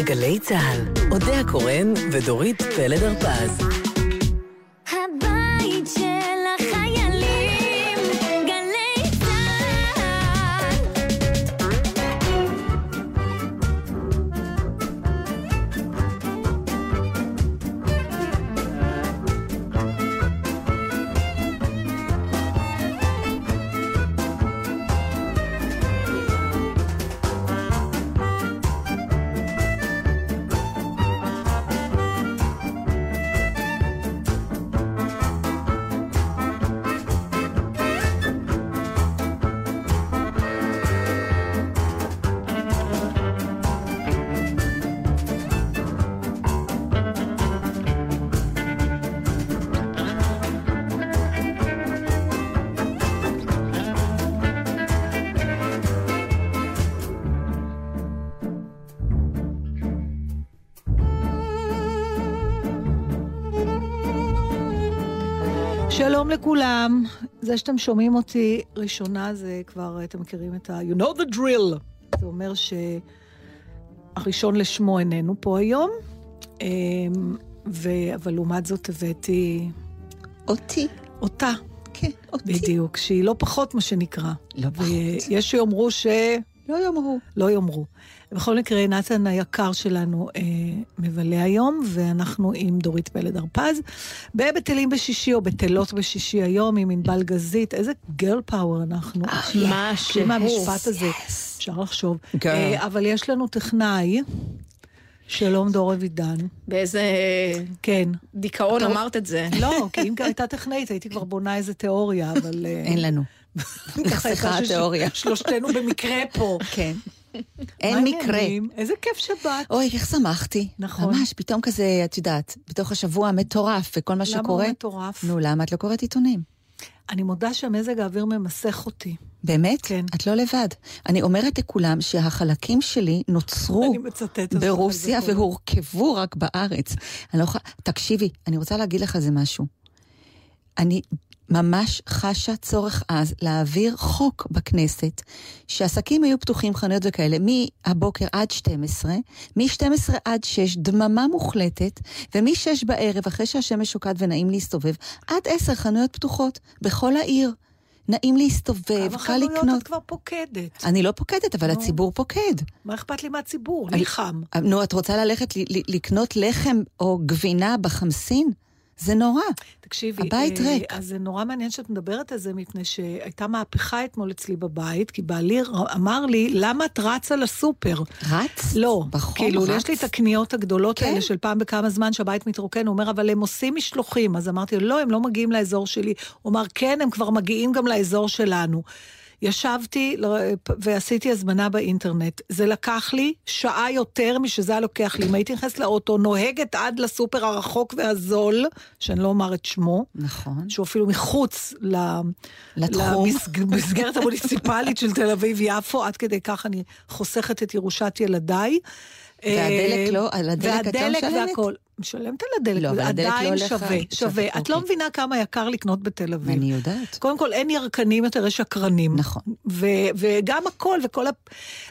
בגלי צה"ל, אודה הקורן ודורית פלד הרפז. שלום לכולם. זה שאתם שומעים אותי ראשונה זה כבר, אתם מכירים את ה... You know the drill. זה אומר שהראשון לשמו איננו פה היום, אמ, ו... אבל לעומת זאת הבאתי אותי. אותה, כן, אותי. בדיוק, שהיא לא פחות מה שנקרא. לא פחות. ויש שיאמרו ש... לא יאמרו. לא יאמרו. בכל מקרה, נתן היקר שלנו אה, מבלה היום, ואנחנו עם דורית פלד הרפז. בבטלים בשישי או בטלות בשישי היום עם ענבל גזית. איזה גרל פאוור אנחנו. מה שהוא. מהמשפט הזה, אפשר לחשוב. אה, אבל יש לנו טכנאי. שלום דור אבידן. באיזה כן. דיכאון אמרת את זה. לא, כי אם הייתה טכנאית, הייתי כבר בונה איזה תיאוריה, אבל... אה, אין לנו. נחסכה התיאוריה. שלושתנו במקרה פה. כן. אין מקרה. העניינים? איזה כיף שבאת. אוי, איך שמחתי. נכון. ממש, פתאום כזה, את יודעת, בתוך השבוע המטורף וכל מה למה שקורה. הוא מטורף? נו, למה את לא קוראת עיתונים? אני מודה שהמזג האוויר ממסך אותי. באמת? כן. את לא לבד. אני אומרת לכולם שהחלקים שלי נוצרו ברוסיה והורכבו רק בארץ. אני לא יכולה... תקשיבי, אני רוצה להגיד לך איזה משהו. אני ממש חשה צורך אז להעביר חוק בכנסת, שעסקים היו פתוחים, חנויות וכאלה, מהבוקר עד 12, מ-12 עד 6, דממה מוחלטת, ומ-6 בערב, אחרי שהשמש שוקעת ונעים להסתובב, עד 10 חנויות פתוחות, בכל העיר. נעים להסתובב, כמה קל חנויות לקנות. את כבר פוקדת. אני לא פוקדת, אבל נו. הציבור פוקד. מה אכפת לי מהציבור? לי חם. נו, את רוצה ללכת לקנות לחם או גבינה בחמסין? זה נורא. תקשיבי, הבית אה, ריק. אז זה נורא מעניין שאת מדברת על זה, מפני שהייתה מהפכה אתמול אצלי בבית, כי בעלי אמר לי, למה את רצה לסופר? רץ? לא, בחום כאילו, רץ? יש לי את הקניות הגדולות כן. האלה של פעם בכמה זמן שהבית מתרוקן, הוא אומר, אבל הם עושים משלוחים. אז אמרתי לו, לא, הם לא מגיעים לאזור שלי. הוא אמר, כן, הם כבר מגיעים גם לאזור שלנו. ישבתי ועשיתי הזמנה באינטרנט. זה לקח לי שעה יותר משזה היה לוקח לי. אם הייתי נכנסת לאוטו, נוהגת עד לסופר הרחוק והזול, שאני לא אומר את שמו, נכון. שהוא אפילו מחוץ. למסגרת המוניציפלית של תל אביב-יפו, עד כדי כך אני חוסכת את ירושת ילדיי. והדלק אה, לא- על הדלק את לא והדלק משלמת? והכל. משלמת על הדלק, לא, הדלק לא עדיין הולך שווה, שווה. שווה, את לא אוקיי. מבינה כמה יקר לקנות בתל אביב. אני יודעת. קודם כל, אין ירקנים יותר, יש שקרנים. נכון. ו- וגם הכל וכל ה...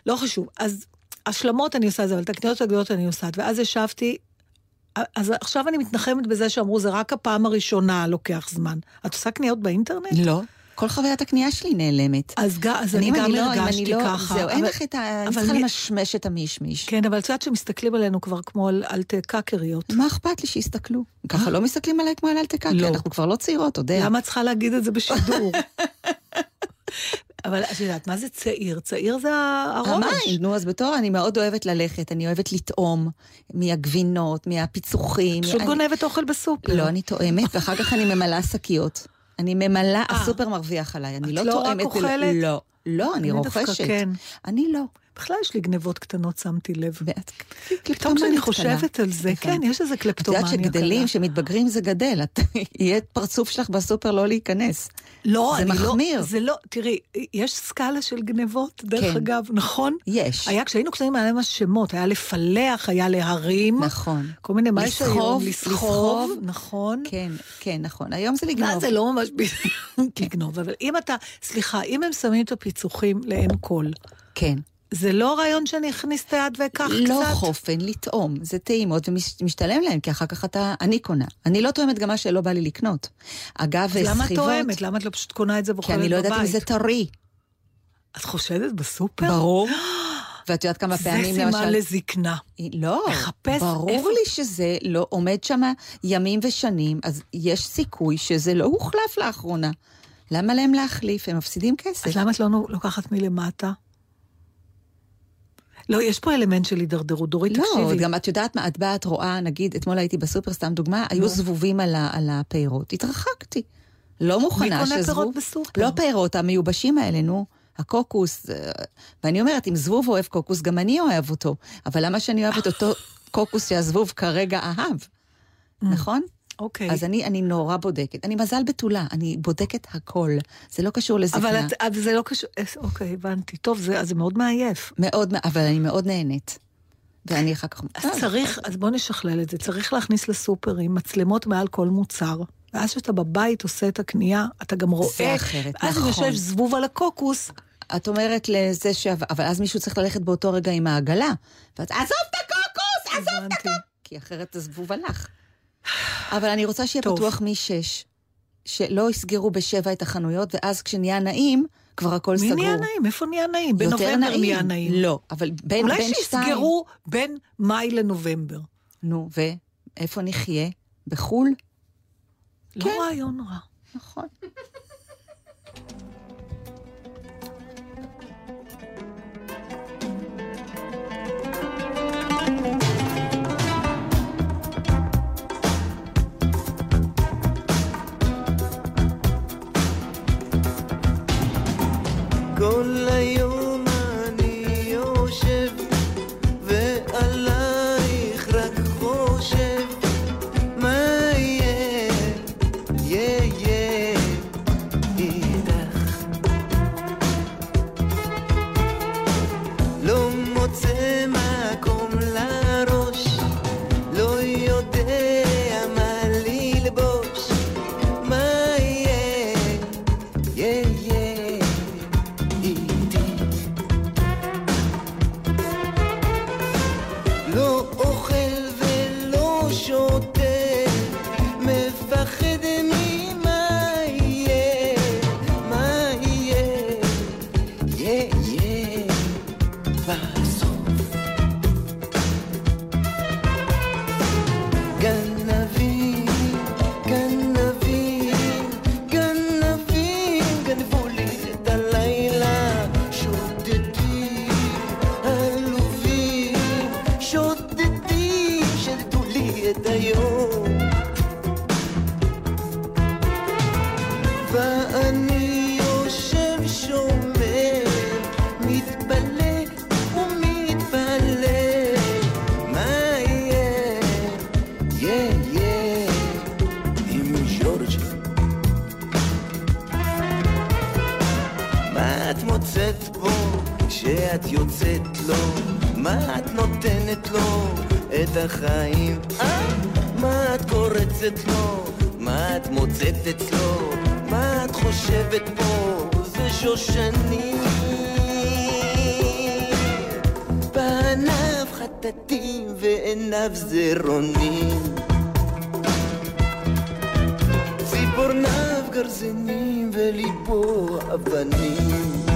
לא חשוב. אז השלמות אני עושה את זה, אבל את הקניות הגדולות אני עושה. ואז ישבתי, אז עכשיו אני מתנחמת בזה שאמרו, זה רק הפעם הראשונה לוקח זמן. את עושה קניות באינטרנט? לא. כל חוויית הקנייה שלי נעלמת. אז, ג- אז אני, אני גם לא- הרגשתי אני לא- ככה. זהו, אין אבל- לך את ה... אני צריכה מי- למשמש את המישמיש. כן, אבל את יודעת שמסתכלים עלינו כבר כמו על אלטקקריות. מה אכפת לי שיסתכלו? ככה לא מסתכלים עליי כמו על אלטקה, כי לא. אנחנו כבר לא צעירות, אתה יודע. למה את צריכה להגיד את זה בשידור? אבל את יודעת, מה זה צעיר? צעיר זה הראש. המים, נו, אז בתור אני מאוד אוהבת ללכת, אני אוהבת לטעום מהגבינות, מהפיצוחים. פשוט אני- גונבת אוכל בסופר. לא, אני טועמת, ואחר כך אני ממלאה שקיות. אני ממלאה, הסופר מרוויח עליי, אני את לא לא רק אוכלת? לא, לא, אני אני דווקא רוכשת. כן. אני לא. בכלל יש לי גנבות קטנות, שמתי לב. ואת פתאום כשאני חושבת. על זה, הבנתי. כן, יש איזה את קלפטומניה יודעת קלה. שגדלים, שמתבגרים זה גדל, את- יהיה פרצוף שלך בסופר לא להיכנס. לא, זה אני לא, מחמיר. זה לא, תראי, יש סקאלה של גנבות, דרך כן. אגב, נכון? יש. היה, כשהיינו קטנים היה ממש שמות, היה לפלח, היה להרים. נכון. כל מיני, מה יש היום? לסחוב. נכון. כן, כן, נכון. היום זה לגנוב. זה לא ממש לגנוב, אבל אם אתה, סליחה, אם הם שמים את הפיצוחים לעין כל, כן. זה לא רעיון שאני אכניס את היד ואקח קצת? לא חופן, לטעום. זה טעימות ומשתלם להם, כי אחר כך אתה... אני קונה. אני לא תואמת גם מה שלא בא לי לקנות. אגב, אז למה את סחיבות... תואמת? למה את לא פשוט קונה את זה כי ואוכלת אני בבית? לא יודעת אם זה טרי. את חושדת בסופר? ברור. ואת יודעת כמה זה פעמים, סימן למשל... לזקנה. לא, לחפש ברור איפה- לי שזה לא עומד שם ימים ושנים, אז יש סיכוי שזה לא הוחלף לאחרונה. למה להם להחליף? הם מפסידים כסף. אז למה את לא לוקחת מלמטה? לא, יש פה אלמנט של הידרדרות. דורית, לא, תקשיבי. גם את יודעת מה, את באה, את רואה, נגיד, אתמול הייתי בסופר, סתם דוגמה, היו זבובים על, ה, על הפירות. התרחקתי. לא מוכנה מי שזבוב... קונה פירות בסופר? לא פירות, המיובשים האלה, נו. הקוקוס. אה, ואני אומרת, אם זבוב אוהב קוקוס, גם אני אוהב אותו. אבל למה שאני אוהב את אותו קוקוס שהזבוב כרגע אהב? נכון? אוקיי. אז אני, אני נורא בודקת. אני מזל בתולה, אני בודקת הכל. זה לא קשור לזקנה. אבל את, אבל זה לא קשור, אה, אוקיי, הבנתי. טוב, זה, אז זה מאוד מעייף. מאוד, אבל אני מאוד נהנית. ואני אחר כך... אז צריך, אז בוא נשכלל את זה. צריך להכניס לסופרים מצלמות מעל כל מוצר. ואז כשאתה בבית עושה את הקנייה, אתה גם רואה... אחרת, ואז נכון. יושב זבוב על הקוקוס, את אומרת לזה ש... אבל אז מישהו צריך ללכת באותו רגע עם העגלה. ואת, עזוב את הקוקוס! עזוב את. הקוקוס! כי אחרת הזבוב הלך. אבל אני רוצה שיהיה טוב. פתוח משש. שלא יסגרו בשבע את החנויות, ואז כשנהיה נעים, כבר הכל מי סגור. נהיה נעים? איפה נהיה נעים? בנובמבר נעים. נהיה נעים. לא, אבל בין, אולי בין שתיים... שיסגרו בין מאי לנובמבר. נו, ואיפה נחיה? בחו"ל? לא כן. רעיון רע. נכון. כל גרזינים וליבו אבנים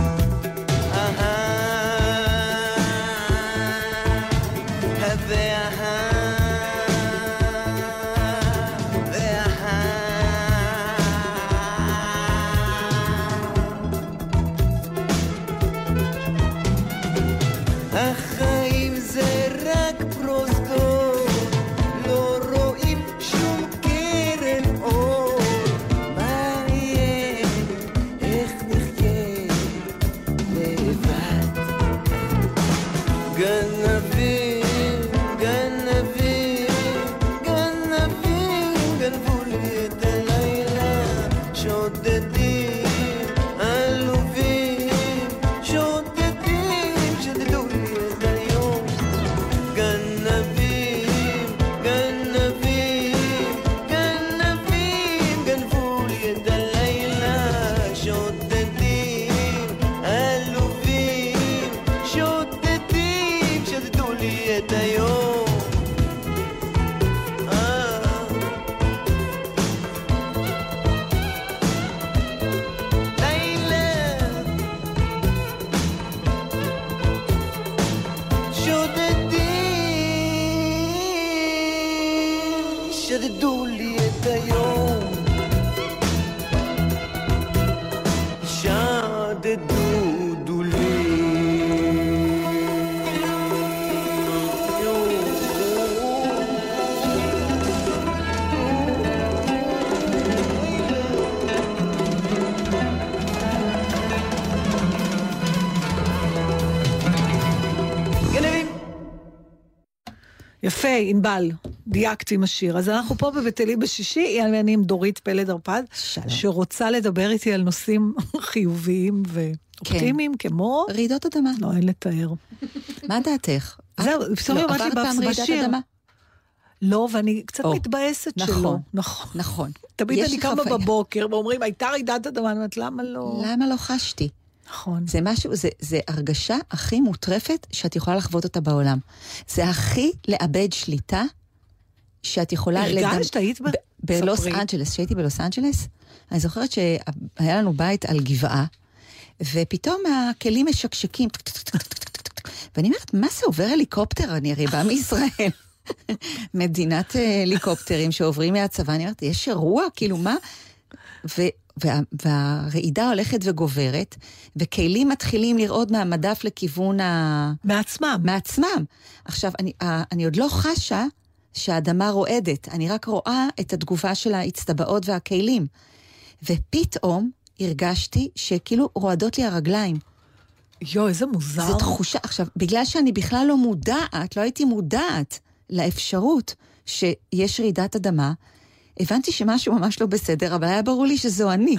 יפה, ענבל, דייקת עם השיר. אז אנחנו פה בבית-אלי בשישי, אני עם דורית פלד הרפד. שרוצה לדבר איתי על נושאים חיוביים ואופטימיים, כמו... רעידות אדמה. לא, אין לתאר. מה דעתך? זהו, פתאום לא אמרת לי עברת פעם רעידת בשיר. אדמה? לא, ואני קצת או, מתבאסת נכון. שלא. נכון. נכון. תמיד יש אני קמה חוויה. בבוקר ואומרים, הייתה רעידת אדמה, אני אומרת, למה לא? למה לא חשתי? נכון. זה משהו, זה, זה הרגשה הכי מוטרפת שאת יכולה לחוות אותה בעולם. זה הכי לאבד שליטה שאת יכולה... הרגשת? היית ב- בלוס. אנג'לס, כשהייתי בלוס אנג'לס, אני זוכרת שהיה לנו בית על גבעה, ופתאום הכלים משקשקים. ואני אומרת, מה זה עובר הליקופטר? אני הרי באה מישראל. מדינת אה, הליקופטרים שעוברים מהצבא, אני אומרת, יש אירוע? כאילו, מה? וה, והרעידה הולכת וגוברת, וכלים מתחילים לרעוד מהמדף לכיוון ה... מעצמם. מעצמם. עכשיו, אני, ה- אני עוד לא חשה שהאדמה רועדת, אני רק רואה את התגובה של האצטבעות והכלים. ופתאום הרגשתי שכאילו רועדות לי הרגליים. יואו, איזה מוזר. זו תחושה, עכשיו, בגלל שאני בכלל לא מודעת, לא הייתי מודעת לאפשרות שיש רעידת אדמה, הבנתי שמשהו ממש לא בסדר, אבל היה ברור לי שזו אני.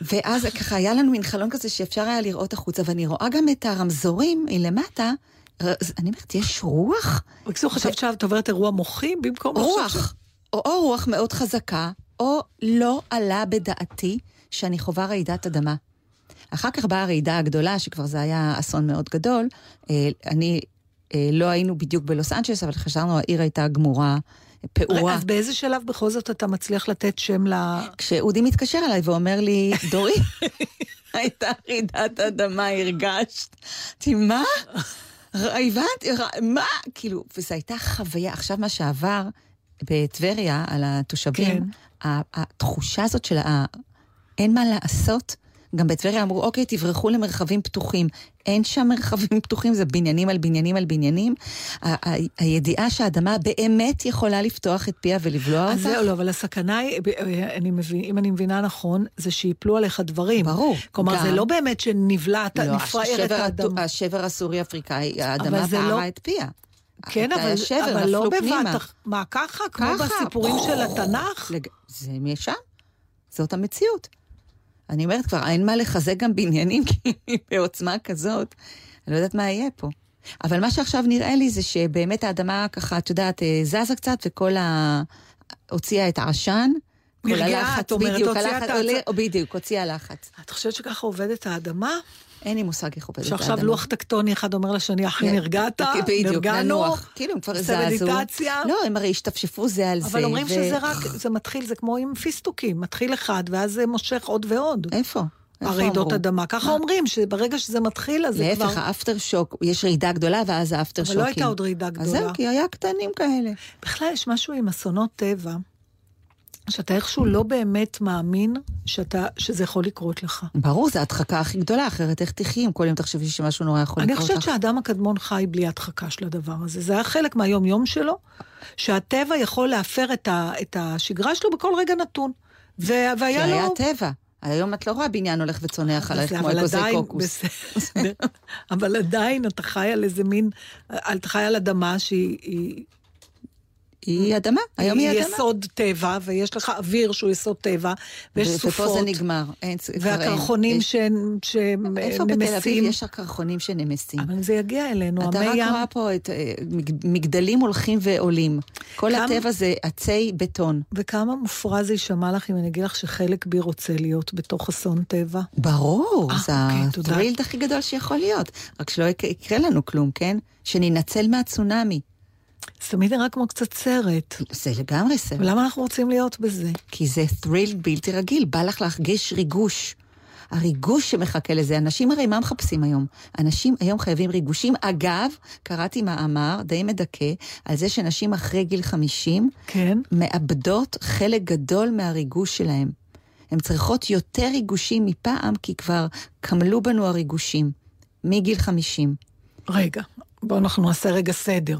ואז ככה היה לנו מין חלון כזה שאפשר היה לראות החוצה, ואני רואה גם את הרמזורים מלמטה. אני אומרת, יש רוח? בקיצור, חשבת שאת עוברת אירוע מוחי במקום... רוח. או, או רוח מאוד חזקה, או לא עלה בדעתי שאני חווה רעידת אדמה. אחר כך באה הרעידה הגדולה, שכבר זה היה אסון מאוד גדול. אה, אני, לא היינו בדיוק בלוס אנג'לס, אבל חשבנו, העיר הייתה גמורה, פעורה. אז באיזה שלב בכל זאת אתה מצליח לתת שם ל... כשאודי מתקשר אליי ואומר לי, דורי, הייתה רעידת אדמה, הרגשת? אמרתי, מה? הבנתי, מה? כאילו, וזו הייתה חוויה. עכשיו, מה שעבר בטבריה על התושבים, כן. התחושה הזאת של ה... אין מה לעשות. גם בטבריה אמרו, אוקיי, תברחו למרחבים פתוחים. אין שם מרחבים פתוחים, זה בניינים על בניינים על בניינים. ה- ה- הידיעה שהאדמה באמת יכולה לפתוח את פיה ולבלוע אותה, זהו, לא, אבל הסכנה היא, אה, אני מבין, אם אני מבינה נכון, זה שיפלו עליך דברים. ברור, כלומר, גם. זה לא באמת שנבלעת, לא, נפרארת השבר, האדמה. השבר הסורי-אפריקאי, האדמה פערה לא- את פיה. כן, אבל, שבר, אבל לא בבת מה, ככה? כמו ככה, בסיפורים של התנ"ך? לג... זה משם, זאת המציאות. אני אומרת כבר, אין מה לחזק גם בניינים כי בעוצמה כזאת. אני לא יודעת מה יהיה פה. אבל מה שעכשיו נראה לי זה שבאמת האדמה ככה, את יודעת, אה, זזה קצת וכל ה... הוציאה את העשן. נרגעה, את אומרת, הוציאה את העצ- בדיוק, הוציאה לחץ. את חושבת שככה עובדת האדמה? אין לי מושג איך עובדת האדמה. שעכשיו לוח טקטוני אחד אומר לשני, אחי, כן, נרגעת? בדיוק, נרגענו? ננוח. כאילו, הם כבר זזו. לא, הם הרי השתפשפו זה על זה. אבל אומרים שזה רק, זה מתחיל, זה כמו עם פיסטוקים, מתחיל אחד, ואז זה מושך עוד ועוד. איפה? הרעידות? אדמה. ככה אומרים, שברגע שזה מתחיל, אז זה כבר... להפך, האפטר שוק, יש רעידה גדולה ואז האפטר אבל שוקים. לא הייתה עוד רעידה אז גדולה. זהו, כי היה קטנים כאלה. בכלל יש משהו עם אסונות טבע, שאתה איכשהו לא באמת מאמין שאתה, שזה יכול לקרות לך. ברור, זו ההדחקה הכי גדולה, אחרת איך תחי אם כל יום תחשבי שמשהו נורא יכול אני לקרות לך? חושבת שהאדם הקדמון חי בלי הדחקה של הדבר הזה. זה היה חלק מהיום-יום שלו, שהטבע יכול להפר את, ה, את השגרה שלו בכל רגע נתון. ו- והיה לו... היה טבע. היום את לא רואה בניין הולך וצונח עלייך כמו אגוזי קוקוס. אבל עדיין אתה חי על איזה מין, אתה חי על אדמה שהיא היא, היא אדמה, היום היא היא אדמה. יסוד טבע, ויש לך אוויר שהוא יסוד טבע, ויש ו- ופה סופות. זה נגמר. אין, אין. והקרחונים יש- שהם איפה בתל אביב. יש הקרחונים שנמסים? אבל זה יגיע אלינו, אתה המי רק ים. רואה פה את אה, מג- מגדלים הולכים ועולים. כל כמה- הטבע זה עצי בטון. וכמה מופרע זה יישמע לך אם אני אגיד לך שחלק בי רוצה להיות בתוך אסון טבע? ברור, אה, זה אוקיי. הטרילד הכי גדול שיכול להיות. רק שלא יקרה- יקרה לנו כלום, כן? שננצל מהצונאמי. זה תמיד נראה כמו קצת סרט. זה לגמרי סרט. ולמה אנחנו רוצים להיות בזה? כי זה thrill בלתי רגיל, בא לך להרגיש ריגוש. הריגוש שמחכה לזה. אנשים הרי מה מחפשים היום? אנשים היום חייבים ריגושים. אגב, קראתי מאמר די מדכא על זה שנשים אחרי גיל 50 כן. מאבדות חלק גדול מהריגוש שלהם. הן צריכות יותר ריגושים מפעם, כי כבר קמלו בנו הריגושים. מגיל 50. רגע, בואו אנחנו נעשה רגע סדר.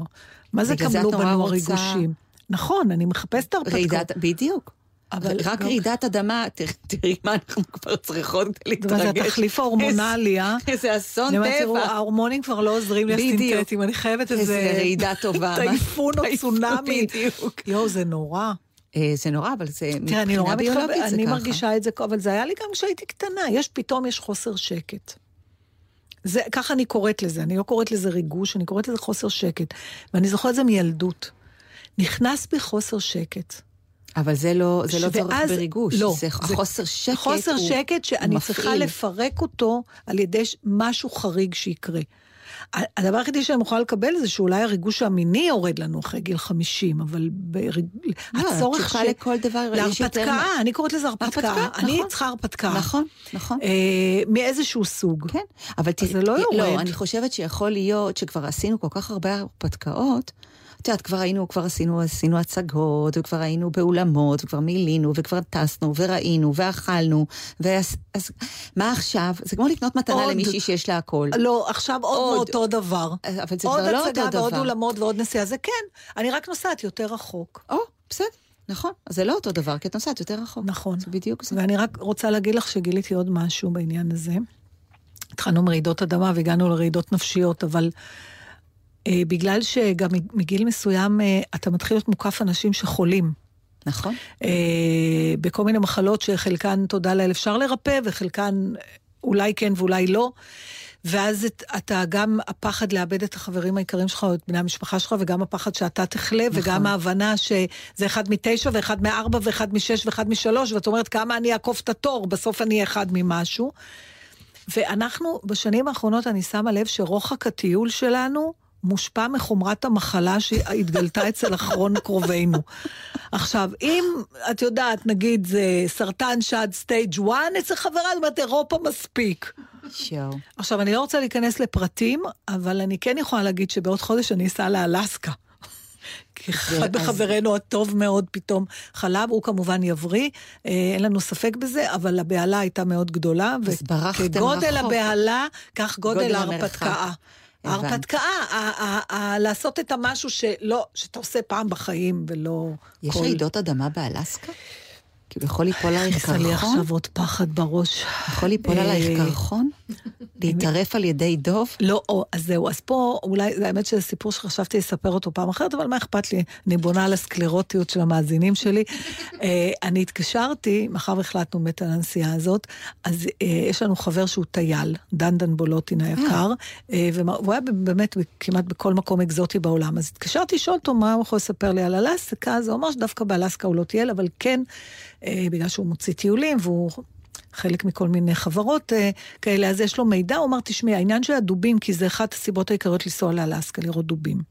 מה זה זה את נורא בנו הריגושים? נכון, אני מחפשת הרפתקאות. רעידת, בדיוק. אבל רק גם- רעידת אדמה, תראי מה אנחנו כבר צריכות כדי זה להתרגש. התחליף ההורמונלי, אה? איזה אסון אני טבע. ההורמונים כבר לא עוזרים לי בדיוק. הסינתטיים, אני חייבת איזה איזה... רעידה טובה. טייפון או צונאמי. בדיוק. יואו, זה נורא. אה, זה נורא, אבל זה אני מבחינה ביולוגית זה אני ככה. מרגישה את זה, אבל זה היה לי גם כשהייתי קטנה, יש, פתאום יש חוסר שקט. זה, ככה אני קוראת לזה, אני לא קוראת לזה ריגוש, אני קוראת לזה חוסר שקט. ואני זוכרת את זה מילדות. נכנס בי חוסר שקט. אבל זה לא, זה לא צורך ואז- בריגוש. לא, זה זה חוסר שקט. חוסר הוא שקט שאני מפעיל. צריכה לפרק אותו על ידי משהו חריג שיקרה. הדבר היחידי שאני יכולה לקבל זה שאולי הריגוש המיני יורד לנו אחרי גיל 50, אבל בריג... לא, הצורך את צריכה לכל דבר, יש יותר... להרפתקה, אני קוראת לזה הרפתקה. הרפתקה, אני נכון. צריכה הרפתקה. נכון, נכון. אה, מאיזשהו סוג. כן, אבל תראי, זה לא יורד. לא, אני חושבת שיכול להיות שכבר עשינו כל כך הרבה הרפתקאות. את יודעת, כבר היינו, כבר עשינו, עשינו הצגות, וכבר היינו באולמות, וכבר מילינו, וכבר טסנו, וראינו, ואכלנו, ואז, אז מה עכשיו? זה כמו לקנות מתנה עוד. למישהי שיש לה הכל. לא, עכשיו עוד עוד. מאותו דבר. אבל זה עוד כבר לא הצגה אותו ועוד דבר. אולמות ועוד נסיעה, זה כן. אני רק נוסעת יותר רחוק. או, בסדר, נכון. אז זה לא אותו דבר, כי את נוסעת יותר רחוק. נכון. זה בדיוק זה. ואני רק רוצה להגיד לך שגיליתי עוד משהו בעניין הזה. התחלנו מרעידות אדמה והגענו לרעידות נפשיות, אבל אה, בגלל שגם מגיל מסוים אה, אתה מתחיל להיות מוקף אנשים שחולים. נכון. אה, בכל מיני מחלות שחלקן, תודה לאל, אפשר לרפא, וחלקן אולי כן ואולי לא. ואז את, אתה גם הפחד לאבד את החברים היקרים שלך או את בני המשפחה שלך, וגם הפחד שאתה תחלה, נכון. וגם ההבנה שזה אחד מתשע ואחד מארבע ואחד משש ואחד משלוש, ואת אומרת כמה אני אעקוף את התור, בסוף אני אהיה אחד ממשהו. ואנחנו, בשנים האחרונות אני שמה לב שרוחק הטיול שלנו מושפע מחומרת המחלה שהתגלתה אצל אחרון קרובינו. עכשיו, אם את יודעת, נגיד זה סרטן שד סטייג' 1 אצל חברה, זאת אומרת אירופה מספיק. שואו. עכשיו, אני לא רוצה להיכנס לפרטים, אבל אני כן יכולה להגיד שבעוד חודש אני אסע לאלסקה. כי אחד מחברינו הטוב מאוד פתאום חלב, הוא כמובן יבריא, אה, אין לנו ספק בזה, אבל הבהלה הייתה מאוד גדולה, אז ברחתם וכגודל רחוק. הבהלה, כך גודל ההרפתקה. ההרפתקה, לעשות את המשהו שלא, שאתה עושה פעם בחיים ולא יש כל... רעידות אדמה באלסקה? כאילו יכול ליפול עלייך נכנס לי קרחון? עכשיו עוד פחד בראש. יכול ליפול עלייך אה, קרחון? להתערף על ידי דוב? לא, או, אז זהו, אז פה אולי, זה האמת שזה סיפור שחשבתי לספר אותו פעם אחרת, אבל מה אכפת לי? אני בונה על הסקלרוטיות של המאזינים שלי. אה, אני התקשרתי, מאחר והחלטנו באמת על הנסיעה הזאת, אז אה, יש לנו חבר שהוא טייל, דנדן בולוטין היקר, אה, והוא היה באמת כמעט בכל מקום אקזוטי בעולם. אז התקשרתי לשאול אותו מה הוא יכול לספר לי על אלסקה, אז הוא אמר שדווקא באלסקה הוא לא טייל, אבל כן, אה, בגלל שהוא מוציא טיולים והוא... חלק מכל מיני חברות אה, כאלה, אז יש לו מידע, הוא אמר, תשמעי, העניין של הדובים, כי זה אחת הסיבות העיקריות לנסוע לאלסקה, לראות דובים.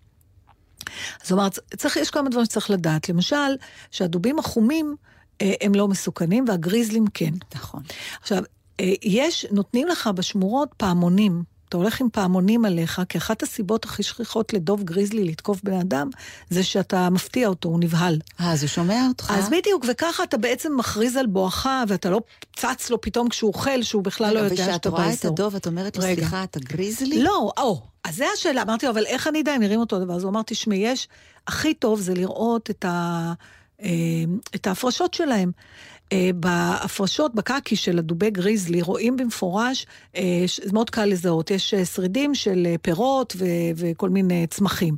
אז הוא אמר, צריך, יש כמה דברים שצריך לדעת. למשל, שהדובים החומים אה, הם לא מסוכנים, והגריזלים כן. נכון. עכשיו, אה, יש, נותנים לך בשמורות פעמונים. אתה הולך עם פעמונים עליך, כי אחת הסיבות הכי שכיחות לדוב גריזלי לתקוף בן אדם, זה שאתה מפתיע אותו, הוא נבהל. אה, אז הוא שומע אותך? אז בדיוק, וככה אתה בעצם מכריז על בואכה, ואתה לא צץ לו פתאום כשהוא אוכל, שהוא בכלל לא יודע שאתה רואה את באזור. הדוב, את אומרת לו. סליחה, אתה גריזלי? לא, או, אז זה השאלה. אמרתי לו, אבל איך אני אדע אם נראים אותו דבר? אז הוא אמר, תשמעי, יש, הכי טוב זה לראות את, ה, אה, את ההפרשות שלהם. אה, בהפרשות, בקקי של הדובי גריזלי, רואים במפורש, אה, ש- זה מאוד קל לזהות, יש אה, שרידים של אה, פירות ו- וכל מיני צמחים.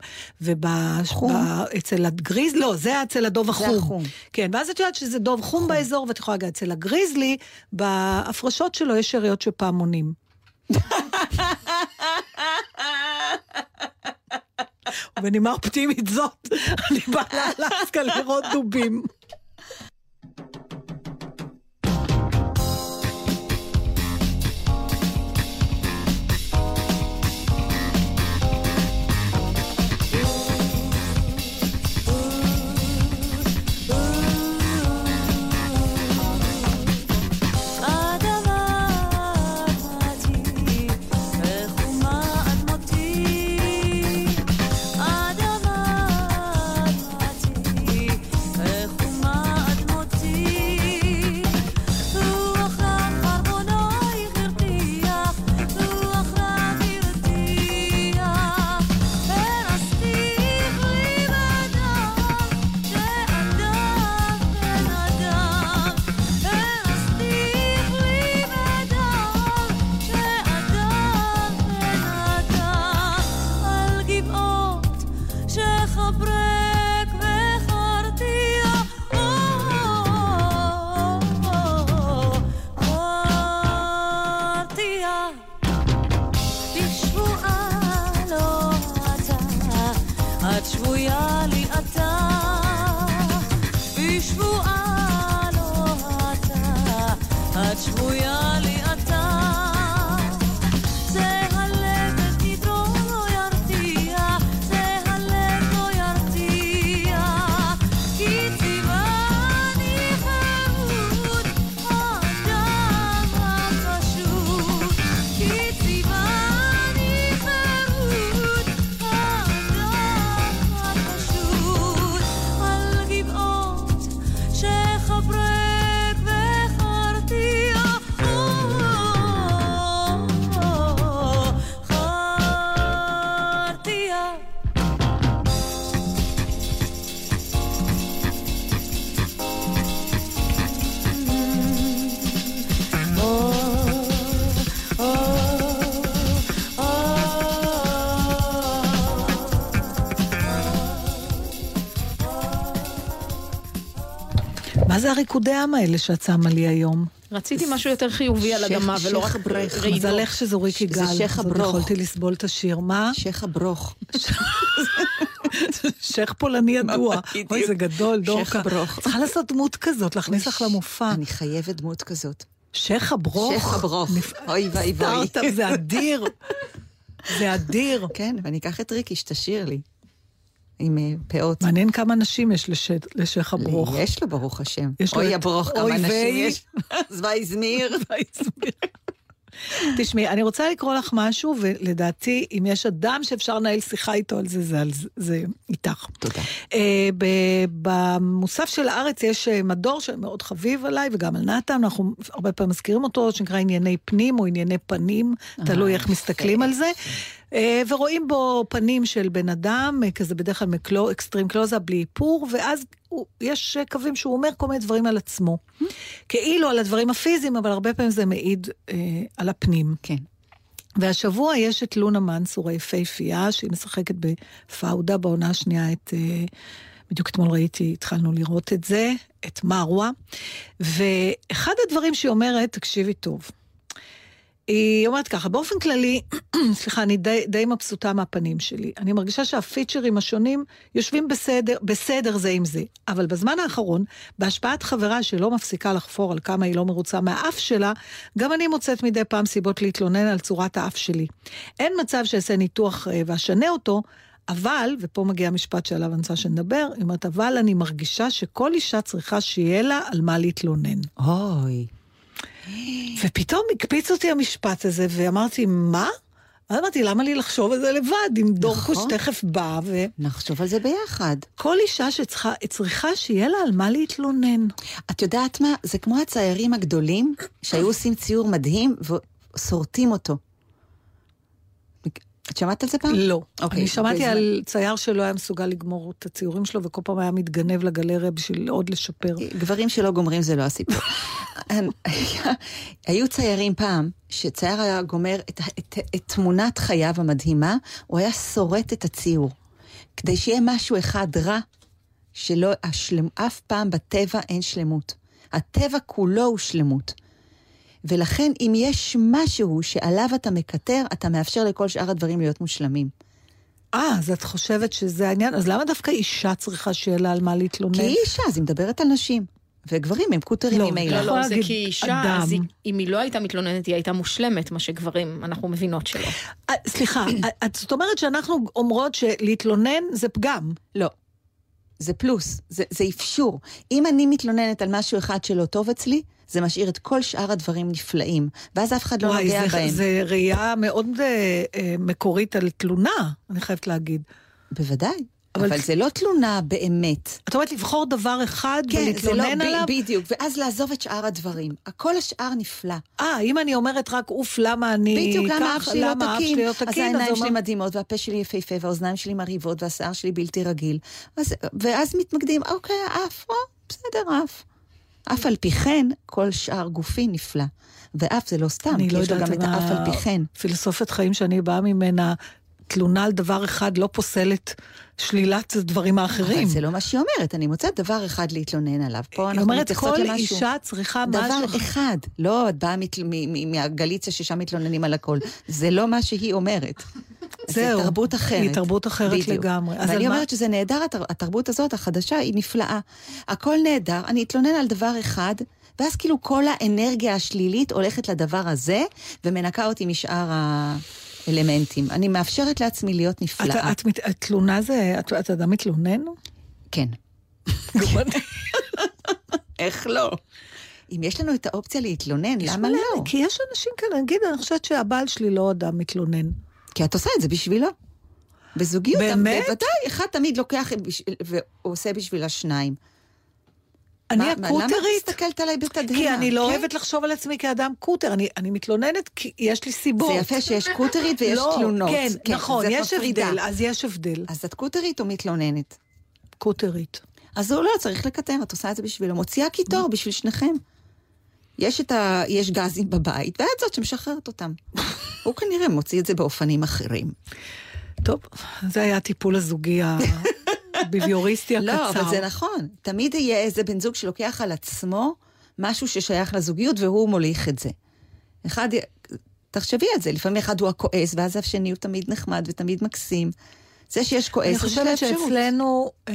חום. ואצל הגריזלי, לא, זה אצל הדוב זה החום. החום. כן, ואז את יודעת שזה דוב חום באזור, ואת יכולה להגיד, אצל הגריזלי, בהפרשות שלו יש שאריות של פעמונים. ובנימה אופטימית זאת, אני באה לאלסקה לראות דובים. זה הריקודי עם האלה שאת שמה לי היום? רציתי משהו יותר חיובי על שייח- אדמה, ולא רק שייח ברך. רעידות. מזלך שזו ריקי זה גל. שייח אז עוד הברוך. יכולתי לסבול את השיר. מה? שייח הברוך. שייח פולני ידוע. אוי, זה גדול, שייח דורקה. הברוך. צריכה לעשות דמות כזאת, להכניס לך למופע. אני חייבת דמות כזאת. שייח הברוך. שייח הברוך. אוי ואי ואי. סטארט-אפ, זה אדיר. זה אדיר. כן, ואני אקח את ריקי שתשאיר לי. עם אה, פאות. מעניין כמה נשים יש לש- לשייח הברוך. יש לו, ברוך השם. אוי הברוך, כמה נשים. יש. אז ויזמיר. תשמעי, אני רוצה לקרוא לך משהו, ולדעתי, אם יש אדם שאפשר לנהל שיחה איתו על זה, זה, על זה, זה איתך. תודה. אה, ב- במוסף של הארץ יש אה, מדור שמאוד חביב עליי, וגם על נתן, אנחנו הרבה פעמים מזכירים אותו, שנקרא ענייני פנים או ענייני פנים, תלוי איך מסתכלים על זה. אה, ורואים בו פנים של בן אדם, אה, כזה בדרך כלל מקלו, אקסטרים קלוזה, בלי איפור, ואז הוא, יש אה, קווים שהוא אומר כל מיני דברים על עצמו. כאילו על הדברים הפיזיים, אבל הרבה פעמים זה מעיד אה, על הפנים. כן. והשבוע יש את לונה מנסור היפהפייה, שהיא משחקת בפאודה בעונה השנייה את... אה, בדיוק אתמול ראיתי, התחלנו לראות את זה, את מרווה. ואחד הדברים שהיא אומרת, תקשיבי טוב, היא אומרת ככה, באופן כללי, סליחה, אני די, די מבסוטה מהפנים שלי. אני מרגישה שהפיצ'רים השונים יושבים בסדר, בסדר זה עם זה. אבל בזמן האחרון, בהשפעת חברה שלא מפסיקה לחפור על כמה היא לא מרוצה מהאף שלה, גם אני מוצאת מדי פעם סיבות להתלונן על צורת האף שלי. אין מצב שאעשה ניתוח אה, ואשנה אותו, אבל, ופה מגיע המשפט שעליו אני רוצה שנדבר, היא אומרת, אבל אני מרגישה שכל אישה צריכה שיהיה לה על מה להתלונן. אוי. ופתאום הקפיץ אותי המשפט הזה, ואמרתי, מה? אז אמרתי, למה לי לחשוב על זה לבד, אם דורקוש נכון. תכף בא, וכל נחשוב על זה ביחד. אישה שצריכה צריכה שיהיה לה על מה להתלונן. את יודעת מה? זה כמו הציירים הגדולים שהיו עושים ציור מדהים ושורטים אותו. את שמעת על זה פעם? לא. אוקיי, אני שמעתי בזמן- על צייר שלא היה מסוגל לגמור את הציורים שלו, וכל פעם היה מתגנב לגלריה בשביל עוד לשפר. גברים שלא גומרים זה לא הסיפור. היו ציירים פעם, שצייר היה גומר את, את, את תמונת חייו המדהימה, הוא היה שורט את הציור. כדי שיהיה משהו אחד רע, שלא, השלם, אף פעם בטבע אין שלמות. הטבע כולו הוא שלמות. ולכן אם יש משהו שעליו אתה מקטר, אתה מאפשר לכל שאר הדברים להיות מושלמים. אה, אז את חושבת שזה העניין? אז למה דווקא אישה צריכה שיהיה לה על מה להתלונן? כי היא אישה, אז היא מדברת על נשים. וגברים הם קוטרים לא, ממילא. לא, לא, זה כי אישה, אדם. אז היא- אם היא לא הייתה מתלוננת, היא הייתה מושלמת, מה שגברים, אנחנו מבינות שלא. אה, סליחה, את- זאת אומרת שאנחנו אומרות שלהתלונן זה פגם. לא. זה פלוס, זה, זה אפשור. אם אני מתלוננת על משהו אחד שלא טוב אצלי, זה משאיר את כל שאר הדברים נפלאים, ואז אף אחד לא וואי, נוגע זה, בהם. זה ראייה מאוד אה, אה, מקורית על תלונה, אני חייבת להגיד. בוודאי. אבל- אבל, זה לא תלונה באמת. את אומרת לבחור דבר אחד כן, זה לא, ולהתלונן ב- עליו? בדיוק, ואז לעזוב את שאר הדברים. כל השאר נפלא. אה, אם אני אומרת רק אוף, למה אני בדיוק, למה אף שלי לא תקין? שלי לא אז תקין, העיניים הוא שלי מדהימות, והפה שלי יפהפה, והאוזניים שלי מרהיבות, והשיער שלי בלתי רגיל. אז, ואז מתמקדים, אוקיי, האף, או, בסדר, האף. אף על פי כן, כל שאר גופי נפלא. ואף זה לא סתם, כי לא יש לו גם את האף על פי כן. פילוסופת חיים שאני באה ממנה, תלונה על דבר אחד לא פוסלת שלילת הדברים האחרים. אבל זה לא מה שהיא אומרת, אני מוצאת דבר אחד להתלונן עליו. פה היא אנחנו אומרת, מתייחסות כל למשהו. אישה צריכה דבר משהו... אחד, לא את באה מת- מ- מ- מהגליציה ששם מתלוננים על הכל. זה לא מה שהיא אומרת. זהו. זה תרבות אחרת. היא תרבות אחרת בדיוק. לגמרי. ואני מה- אומרת שזה נהדר, התר- התרבות הזאת, החדשה, היא נפלאה. הכל נהדר, אני אתלונן על דבר אחד, ואז כאילו כל האנרגיה השלילית הולכת לדבר הזה, ומנקה אותי משאר האלמנטים. אני מאפשרת לעצמי להיות נפלאה. את, את, מת- תלונה זה, את, את אדם מתלונן? כן. איך לא? אם יש לנו את האופציה להתלונן, למה מלא, לא? כי יש אנשים כאלה, נגיד, אני חושבת שהבעל שלי לא אדם מתלונן. כי את עושה את זה בשבילו. בזוגיות, באמת? בוודאי, אחד תמיד לוקח ועושה בשביל השניים. אני מה- למה את הקוטרית, מסתכלת עליי בתדהמה? כי אני לא כן? אוהבת לחשוב על עצמי כאדם קוטר, אני, אני מתלוננת כי יש לי סיבות. זה יפה שיש קוטרית ויש לא, תלונות. כן, נכון, אז את יש. הבדל, אז יש הבדל. אז את קוטרית או מתלוננת? קוטרית. אז הוא לא צריך לקטר, את עושה את זה בשבילו. מוציאה קיטור בשביל שניכם. יש, ה... יש גזים בבית, ואת זאת שמשחררת אותם. הוא כנראה מוציא את זה באופנים אחרים. טוב, זה היה הטיפול הזוגי הביביוריסטי הקצר. לא, אבל זה נכון. תמיד יהיה איזה בן זוג שלוקח על עצמו משהו ששייך לזוגיות, והוא מוליך את זה. אחד, תחשבי על זה, לפעמים אחד הוא הכועס, ואז השני הוא תמיד נחמד ותמיד מקסים. זה שיש כועס, אני יש חושבת לה אפשרות. שאצלנו אה,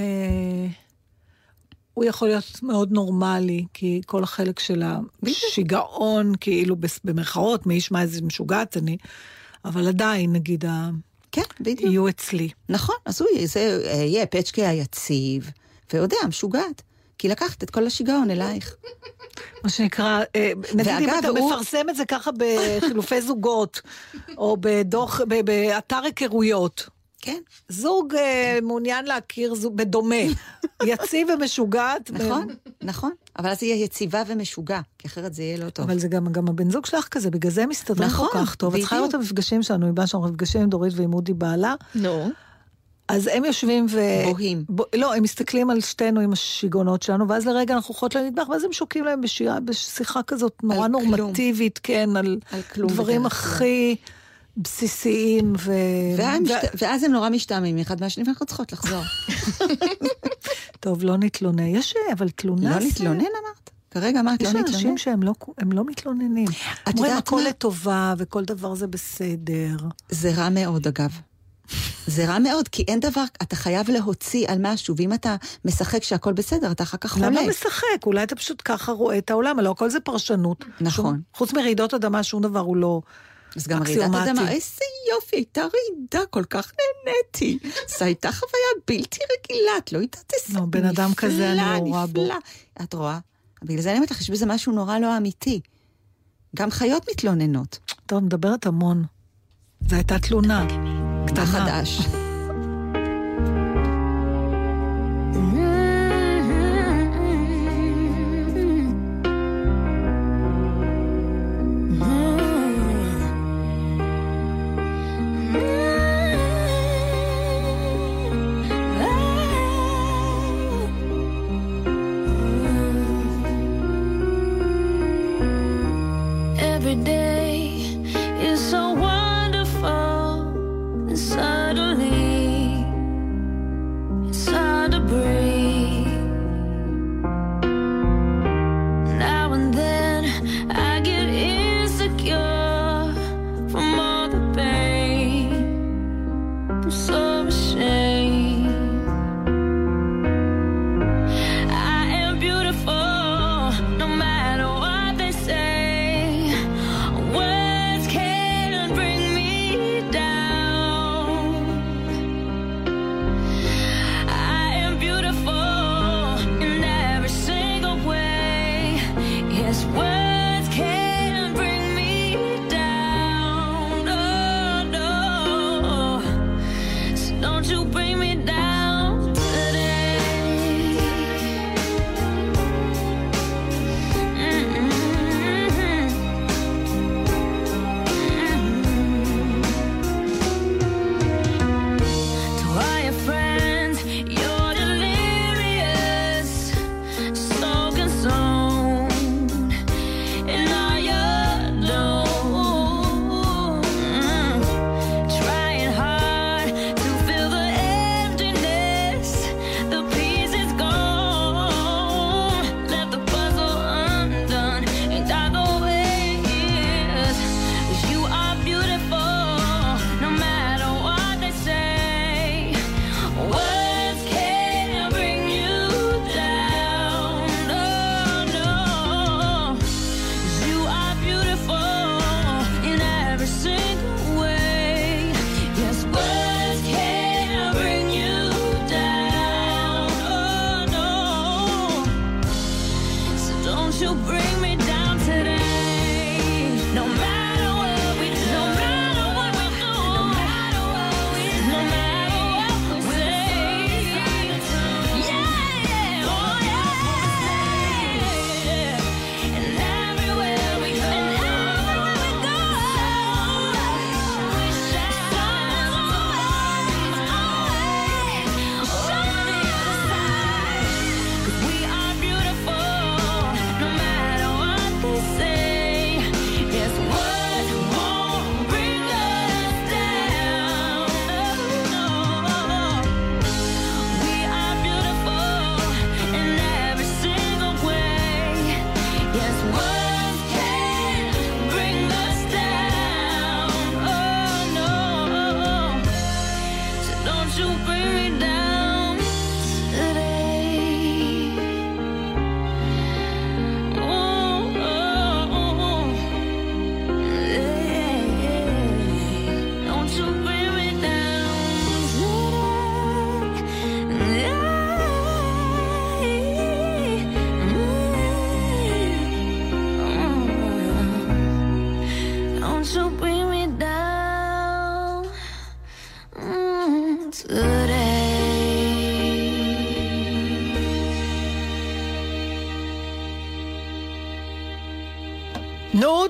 הוא יכול להיות מאוד נורמלי, כי כל החלק של השיגעון, כאילו במרכאות, מי ישמע איזה משוגעת אני, אבל עדיין, נגיד, כן, בדיוק. יהיו אצלי. נכון, אז הוא יהיה, זה אה, יהיה פצ'קה היציב, ויודע, משוגעת. כי לקחת את כל השיגעון אלייך. מה שנקרא, אה, נגיד אם אתה הוא- מפרסם את זה ככה בחילופי זוגות, או בדוח, באתר היכרויות. כן, זוג אה, מעוניין להכיר זוג בדומה, יציב ומשוגעת. נכון, נכון. אבל אז יהיה יציבה ומשוגע, כי אחרת זה יהיה לא טוב. אבל זה גם, גם הבן זוג שלך כזה, בגלל זה הם מסתדרים נכון, כל כך טוב. את צריכה בדיוק. לראות את המפגשים שלנו, בגלל שאנחנו נפגשים עם דורית ועם אודי בעלה, נו. אז הם יושבים ו... בוהים. ב... לא, הם מסתכלים על שתינו עם השיגעונות שלנו, ואז לרגע אנחנו הולכות למטבח, ואז הם שוקעים להם בשירה, בשיחה כזאת נורא על כלום. נורמטיבית, כן, על, על כלום דברים בדרך כלל. בסיסיים, ו... ואז הם נורא משתעממים אחד מהשני, ואנחנו צריכות לחזור. טוב, לא נתלונן. יש, אבל תלונה לא להתלונן אמרת? כרגע אמרת לא יש להתלונן? אנשים שהם לא, לא מתלוננים. את אומרים יודעת הכל מה? לטובה, וכל דבר זה בסדר. זה רע מאוד, אגב. זה רע מאוד, כי אין דבר, אתה חייב להוציא על משהו, ואם אתה משחק שהכל בסדר, אתה אחר כך חולה. למה משחק? אולי אתה פשוט ככה רואה את העולם, לא הכל זה פרשנות. נכון. שום- חוץ מרעידות אדמה, שום דבר הוא לא... אז גם רעידת. אדמה, איזה יופי, הייתה רעידה, כל כך נהניתי. זו הייתה חוויה בלתי רגילה, את לא יודעת איזה לא, בן אדם כזה אני לא רואה בו. את רואה? בגלל זה אני אומרת לך, יש בזה משהו נורא לא אמיתי. גם חיות מתלוננות. טוב, מדברת המון. זו הייתה תלונה. קטנה. חדש?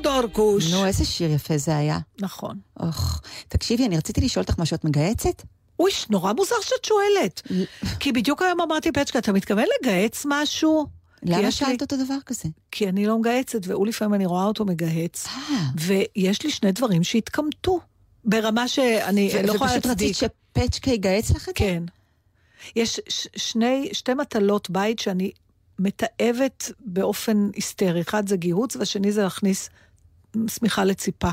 נו, דורקוש. נו, איזה שיר יפה זה היה. נכון. אוח, תקשיבי, אני רציתי לשאול אותך משהו, את מגהצת? אוי, נורא מוזר שאת שואלת. כי בדיוק היום אמרתי, פצ'קה, אתה מתכוון לגהץ משהו? למה שאלת אותו דבר כזה? כי אני לא מגהצת, והוא לפעמים אני רואה אותו מגהץ, אה. ויש לי שני דברים שהתקמטו. ברמה שאני ו- לא יכולה ופשוט רצית להצדיק. שפצ'קה יגהץ לך את זה? כן. יש ש- שני, שתי מטלות בית שאני מתעבת באופן היסטרי. אחד זה גיהוץ, והשני זה להכניס שמיכה לציפה.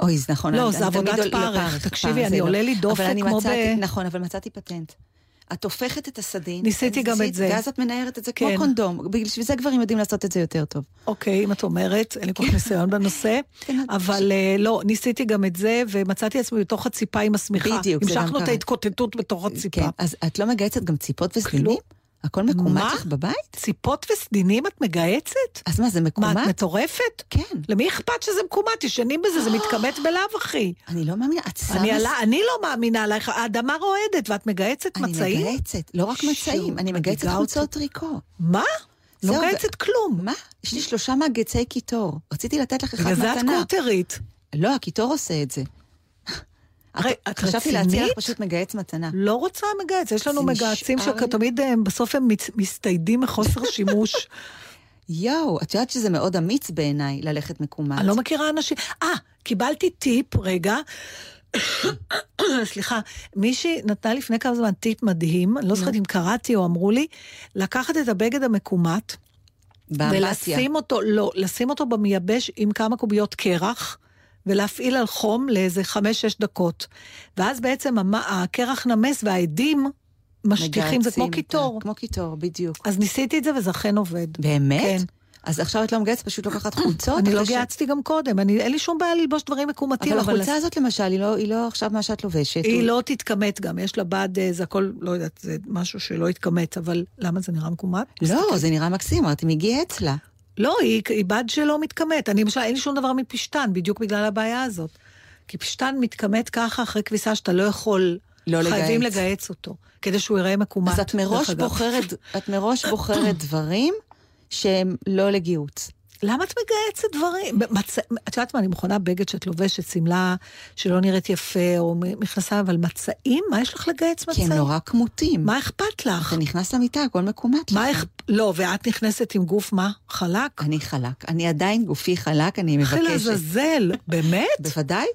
אוי, זה נכון. לא, זה עבודת עול- פרך. תקשיבי, פרך, אני לא. עולה לי דופק כמו ב- נכון, אבל מצאתי פטנט. את הופכת את הסדין, ניסיתי גם את זה. ואז את מנערת את זה כמו כן. קונדום. בשביל זה גברים יודעים לעשות את זה יותר טוב. אוקיי, אם את אומרת, אין לי כל כך ניסיון בנושא, כן, אבל אה, לא, ניסיתי גם את זה, ומצאתי עצמי בתוך הציפה עם השמיכה. בדיוק, זה גם המשכנו את. ההתקוטטות בתוך הציפה. כן, אז את לא מגהצת גם ציפות וסדינים? הכל מקומט? לך בבית? ציפות וסדינים את מגהצת? אז מה, זה מה, את מקומט? מטורפת? כן. למי אכפת שזה מקומט? ישנים בזה, זה מתכמת בלאו הכי. אני לא מאמינה, את שמה... אני, עלה, אני לא מאמינה עלייך, האדמה רועדת ואת מגהצת אני מצעים? מגהצת, לא רק מצעים, אני מגהצת חולצות. טריקו. מה? לא מגהצת כלום. מה? יש לי שלושה מגהצי קיטור. רציתי לתת לך אחד בגלל זה את מתנה. קורטרית. לא, הקיטור עושה את זה. הרי, את חשבתי להציע לך? פשוט מגהץ מתנה. לא רוצה מגהץ, יש לנו מגהצים. שתמיד אה, בסוף הם מצ- מסתיידים מחוסר שימוש. יואו, את יודעת שזה מאוד אמיץ בעיניי ללכת מקומט. אני לא מכירה אנשים... אה, קיבלתי טיפ, רגע. סליחה, מישהי נתנה לפני כמה זמן טיפ מדהים, אני לא זוכרת אם קראתי או אמרו לי, לקחת את הבגד המקומט, באמבטיה. ולשים אותו, לא, לשים אותו במייבש עם כמה קוביות קרח, ולהפעיל על חום לאיזה חמש-שש דקות. ואז בעצם הקרח נמס והעדים משטיחים, זה כמו קיטור. אותה, כמו קיטור, בדיוק. אז ניסיתי את זה וזה אכן עובד. באמת? כן. אז עכשיו את לא מגהצת, פשוט לוקחת חולצות? אני לא גייצתי גם קודם, אני, אין לי שום בעיה ללבוש דברים מקומטים, אבל החולצה הזאת למשל, היא לא- היא לא עכשיו מה שאת לובשת. היא לא תתכמת גם, יש לה בד, אה, זה הכל, לא יודעת, זה משהו שלא יתכמת, אבל למה זה נראה מקומט? לא, זה נראה מקסים, אמרתי, מי גייץ לה? לא, היא, היא בד שלא מתכמת. אני למשל, אין לי שום דבר מפשתן, בדיוק בגלל הבעיה הזאת. כי פשתן מתכמת ככה אחרי כביסה שאתה לא יכול, לא חייבים לגהץ. לגהץ אותו, כדי שהוא ייראה מקומט. אז את מראש. בוחרת, את מראש בוחרת דברים שהם לא לגיהוץ. למה את מגהצת דברים? מצ... את יודעת מה, אני מכונה בגד שאת לובשת, שמלה שלא נראית יפה, או מכנסיים, אבל מצעים? מה יש לך לגהץ כי מצעים? הם נורא כמותים. מה אכפת לך? אתה נכנס למיטה, הכל מקומט לך. מה איך... לא, ואת נכנסת עם גוף מה? חלק? אני חלק. אני עדיין גופי חלק, אני מבקשת. לעזאזל, באמת? בוודאי.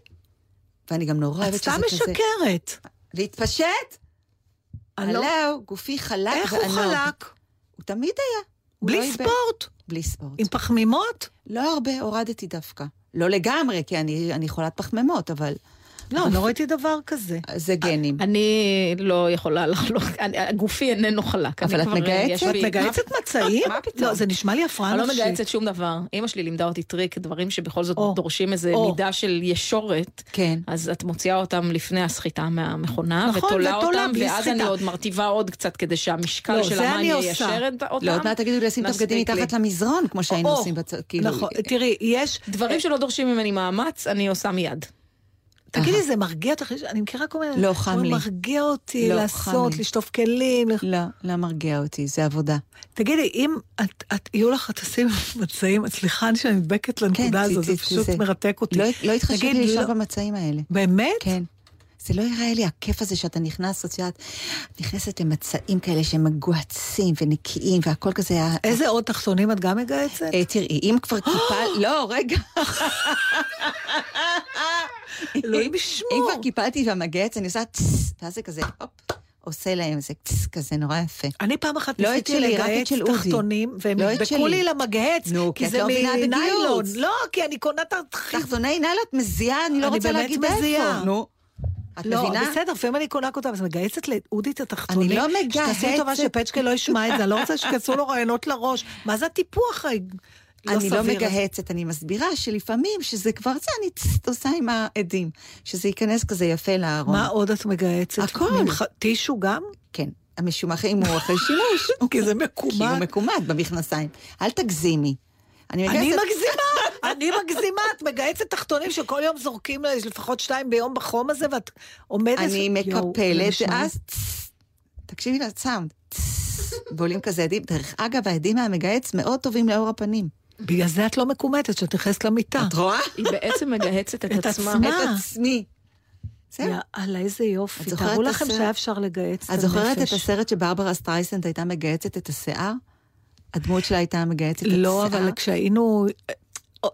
ואני גם נורא את אוהבת שזה סתם כזה... משקרת. להתפשט? לא- הלו, גופי חלק איך הוא. חלק? הוא תמיד היה. לא בלי איבד. ספורט? בלי ספורט. עם פחמימות? לא הרבה, הורדתי דווקא. לא לגמרי, כי אני, אני חולת פחמימות, אבל לא, לא ראיתי דבר כזה. זה גנים. אני לא יכולה לחלוק, אני- גופי איננו חלק. אבל אני את? יש את מגהצת מצעים? מה פתאום? לא, זה נשמע לי הפרעה אני לא נפשית. מגהצת שום דבר. אימא שלי לימדה אותי טריק, דברים שבכל זאת דורשים איזו או. מידה של ישורת. כן. אז את מוציאה אותם לפני הסחיטה מהמכונה, נכון, ותולה אותם, ואז. אני עוד מרטיבה עוד קצת כדי שהמשקל לא, של המים אני. יישר אותם. לא, עוד מעט תגידו לי לשים את הבגדים. מתחת למזרון, כמו שהיינו עושים בצד, כאילו... נכון, תראי, יש... דברים שלא דורשים ממני מאמץ, אני עושה מיד. תגידי, זה מרגיע אותך? אני מכירה כל מיני... לא, חם לי. מרגיע אותי לא, לעשות. לשטוף כלים. לח- לא, לא מרגיע אותי, זה עבודה. תגידי, אם את, את, יהיו לך, תשים מצעים, סליחה שאני נדבקת לנקודה כן, הזאת, זה- פשוט זה- מרתק אותי. לא לא התחשב תגיד, לי לישון לא- במצעים האלה. באמת? כן. זה לא יראה לי הכיף הזה שאתה נכנס, את יודעת, נכנסת למצעים כאלה שהם מגוהצים ונקיים, והכל כזה... איזה עוד תחתונים את גם מגהצת? אה, תראי, אם כבר קיפל... לא, רגע. אלוהים אם ישמור. כבר קיפלתי והמגהץ, אני עושה צס, ואז זה כזה, הופ, עושה להם איזה צס כזה, נורא יפה. אני פעם אחת לא את ניסיתי לגהץ. תחתונים, והם לא נדבקו. לי למגהץ, כי זה לא מניילון. לא, כי אני קונה את החיב... תחתוני נעל את מזיעה, אני לא אני רוצה באמת להגיד איפה. מזיעה. נו. את לא, מבינה? בסדר, לפעמים אני קונה כותב, אז מגייסת לאודי את התחתונים. אני לא שתעשי טובה. שפצ'קה לא ישמע את זה, אני לא רוצה שיכנסו לו רעיונות לראש. מה זה הטיפוח לא אני לא סביר הזה? מגהצת, אני מסבירה שלפעמים שזה כבר זה, אני עושה עם העדים. שזה ייכנס כזה יפה לארון. מה עוד את מגייצת? הכל. מין ח- טישו גם? כן, המשומחים הוא אחרי שימוש. כי זה כי הוא מקומט. מקומט במכנסיים. אל תגזימי. אני מגזימה, אני מגזימה, את מגהצת תחתונים שכל יום זורקים לפחות שתיים ביום בחום הזה, ואת עומדת... אני מקפלת, ואז... תקשיבי לסאונד. צס, ועולים כזה עדים. דרך אגב, העדים מהמגהץ מאוד טובים לאור הפנים. בגלל זה את לא מקומטת, שאת נכנסת למיטה. את רואה? היא בעצם מגהצת את את עצמה. עצמה. את עצמי. יאללה, איזה יופי. תארו את לכם? שהיה אפשר לגהץ את את זוכרת את הנפש. הסרט שברברה סטרייסנד הייתה מגהצת את השיער? הדמות שלה הייתה מגהצת את השיער? לא, אבל כשהיינו...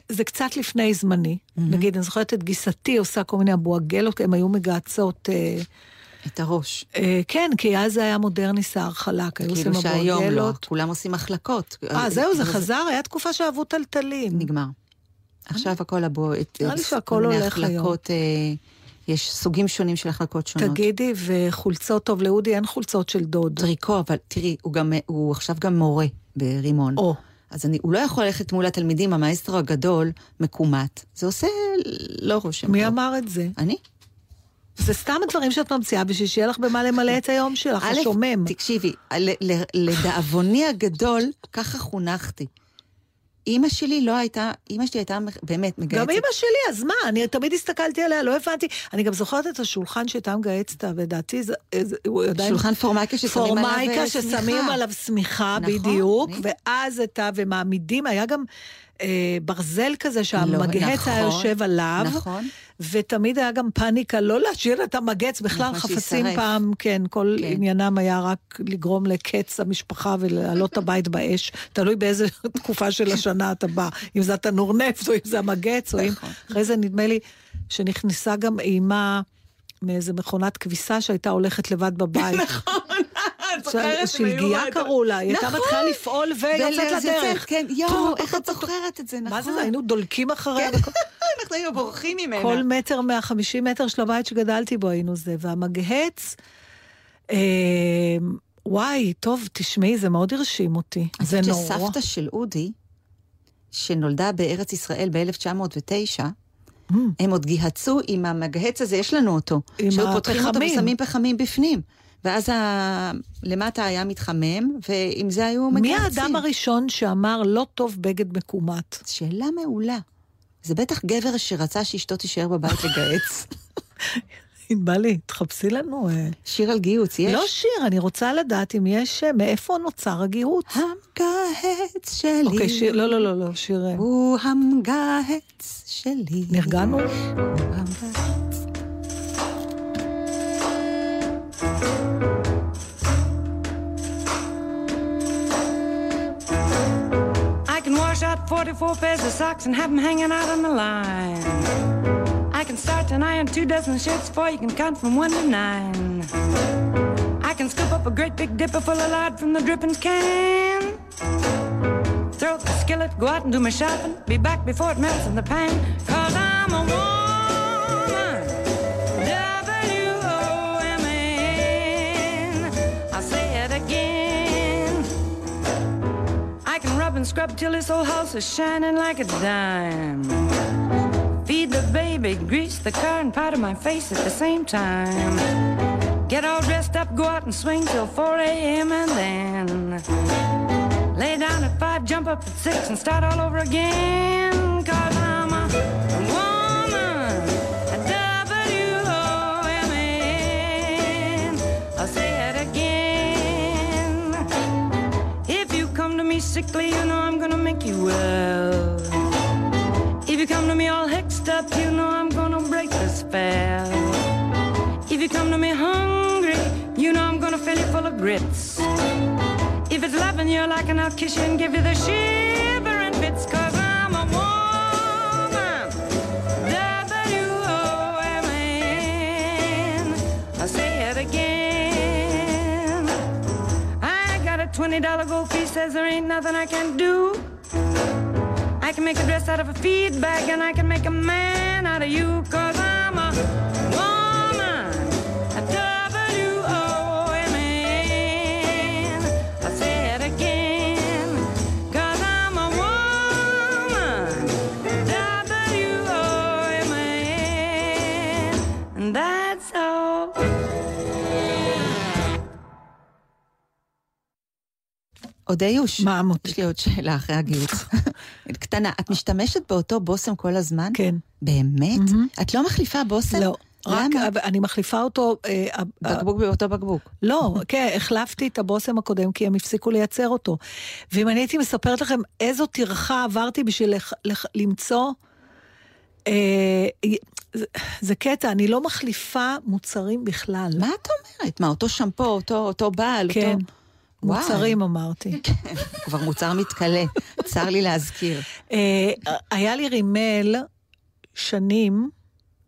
זה קצת לפני זמני. נגיד, אני זוכרת את גיסתי עושה כל מיני אבואגלות, הן היו מגהצות... אה, את הראש. אה, כן, כי אז זה היה מודרני שיער חלק, היו עושים כאילו שהיום לא. כולם עושים החלקות. אה, זהו, זה וזה חזר, היה תקופה שאהבו טלטלים. נגמר. עכשיו הכל הבוא... את- נראה לי שהכל הולך היום. אה, יש סוגים שונים של החלקות שונות. תגידי, וחולצות, טוב, לאודי אין חולצות של דוד. טריקו, אבל תראי, הוא, גם, הוא עכשיו גם מורה ברימון. או, אז אני, הוא לא יכול ללכת מול התלמידים, המאסטרו הגדול, מקומט. זה עושה לא רושם. מי טוב. אמר את זה? אני? זה סתם הדברים שאת ממציאה בשביל שיהיה לך במה למלא את היום שלך, השומם. תקשיבי, לדאבוני הגדול, ככה חונכתי. אימא שלי לא הייתה, אימא שלי הייתה באמת מגייצת. גם אימא שלי, אז מה? אני תמיד הסתכלתי עליה, לא הבנתי. אני גם זוכרת את השולחן שהייתה מגייצת, ודעתי, זה- הוא עדיין... שולחן פורמייקה ששמים עליו פורמייקה אה, ששמים שמיכה. עליו שמיכה, נכון, בדיוק, אני- ואז את ה... ומעמידים, היה גם אה, ברזל כזה שהמגהץ נכון, היה יושב עליו. נכון. ותמיד היה גם פאניקה לא להשאיר את המגץ, בכלל נכון, חפצים שישרף. פעם, כן, כל כן. עניינם היה רק לגרום לקץ המשפחה ולהעלות את הבית באש, תלוי באיזה תקופה של השנה אתה בא, אם זה התנור נפט או אם זה המגץ, או אם... נכון. אחרי זה נדמה לי שנכנסה גם אימה מאיזה מכונת כביסה שהייתה הולכת לבד בבית. נכון, את זוכרת? הם היו שלגיה קראו לה, היא הייתה נכון. מתחילה לפעול ויוצאת לדרך. כן, יואו, איך את זוכרת את זה, נכון. מה זה, זה? היינו דולקים אחריה. וכל- אנחנו היינו בורחים ממנה. כל מטר מהחמישים מטר של הבית שגדלתי בו היינו זה, והמגהץ, אה, וואי, טוב, תשמעי, זה מאוד הרשים אותי. אני זה חושבת נורא. שסבתא של אודי, שנולדה בארץ ישראל ב-1909, Mm. הם עוד גיהצו עם המגהץ הזה, יש לנו אותו. עם שהיו פותחים אותו הפחמים. ושמים פחמים בפנים. ואז ה... למטה היה מתחמם, ועם זה היו מי מגהצים. האדם הראשון שאמר לא טוב בגד מקומט? שאלה מעולה. זה בטח גבר שרצה שאשתו תישאר בבית לגהץ. ענבלי, תחפשי לנו. אה. שיר על גיהוץ, יש? לא שיר, אני רוצה לדעת אם יש, אה, מאיפה נוצר הגיהוץ. המגהץ שלי. אוקיי, שיר, לא, לא, לא, לא, שיר... אה, הוא המגהץ שלי. נרגענו? הוא המגהץ. I can wash out 44 pairs of socks and have them hanging out on the line. I can start an iron two dozen shirts for you can count from one to nine. I can scoop up a great big dipper full of lard from the drippings can. Throw the skillet, go out and do my shopping. Be back before it melts in the pan. Cause and scrub till this old house is shining like a dime. Feed the baby, grease the car, and powder my face at the same time. Get all dressed up, go out and swing till 4 a.m. and then lay down at 5, jump up at 6, and start all over again. Cause I'm a sickly, you know I'm gonna make you well. If you come to me all hexed up, you know I'm gonna break the spell. If you come to me hungry, you know I'm gonna fill you full of grits. If it's loving you like and I'll kiss you and give you the shiver shivering bits, I $20 gold piece, says there ain't nothing I can do. I can make a dress out of a feed bag and I can make a man out of you, cause I'm a עוד איוש. מה, מוטי? יש לי עוד שאלה אחרי הגיוץ. קטנה, את משתמשת באותו בושם כל הזמן? כן. באמת? את לא מחליפה בושם? לא. רק למה? אני מחליפה אותו, אה, בקבוק באותו בקבוק. לא, כן, החלפתי את הבושם הקודם כי הם הפסיקו לייצר אותו. ואם אני הייתי מספרת לכם איזו טרחה עברתי בשביל לח, לח, למצוא... אה, זה, זה קטע, אני לא מחליפה מוצרים בכלל. מה את אומרת? מה, אותו שמפו, אותו, אותו בעל, כן, אותו... מוצרים אמרתי. כבר מוצר מתכלה, צר לי להזכיר. אה, היה לי רימל שנים,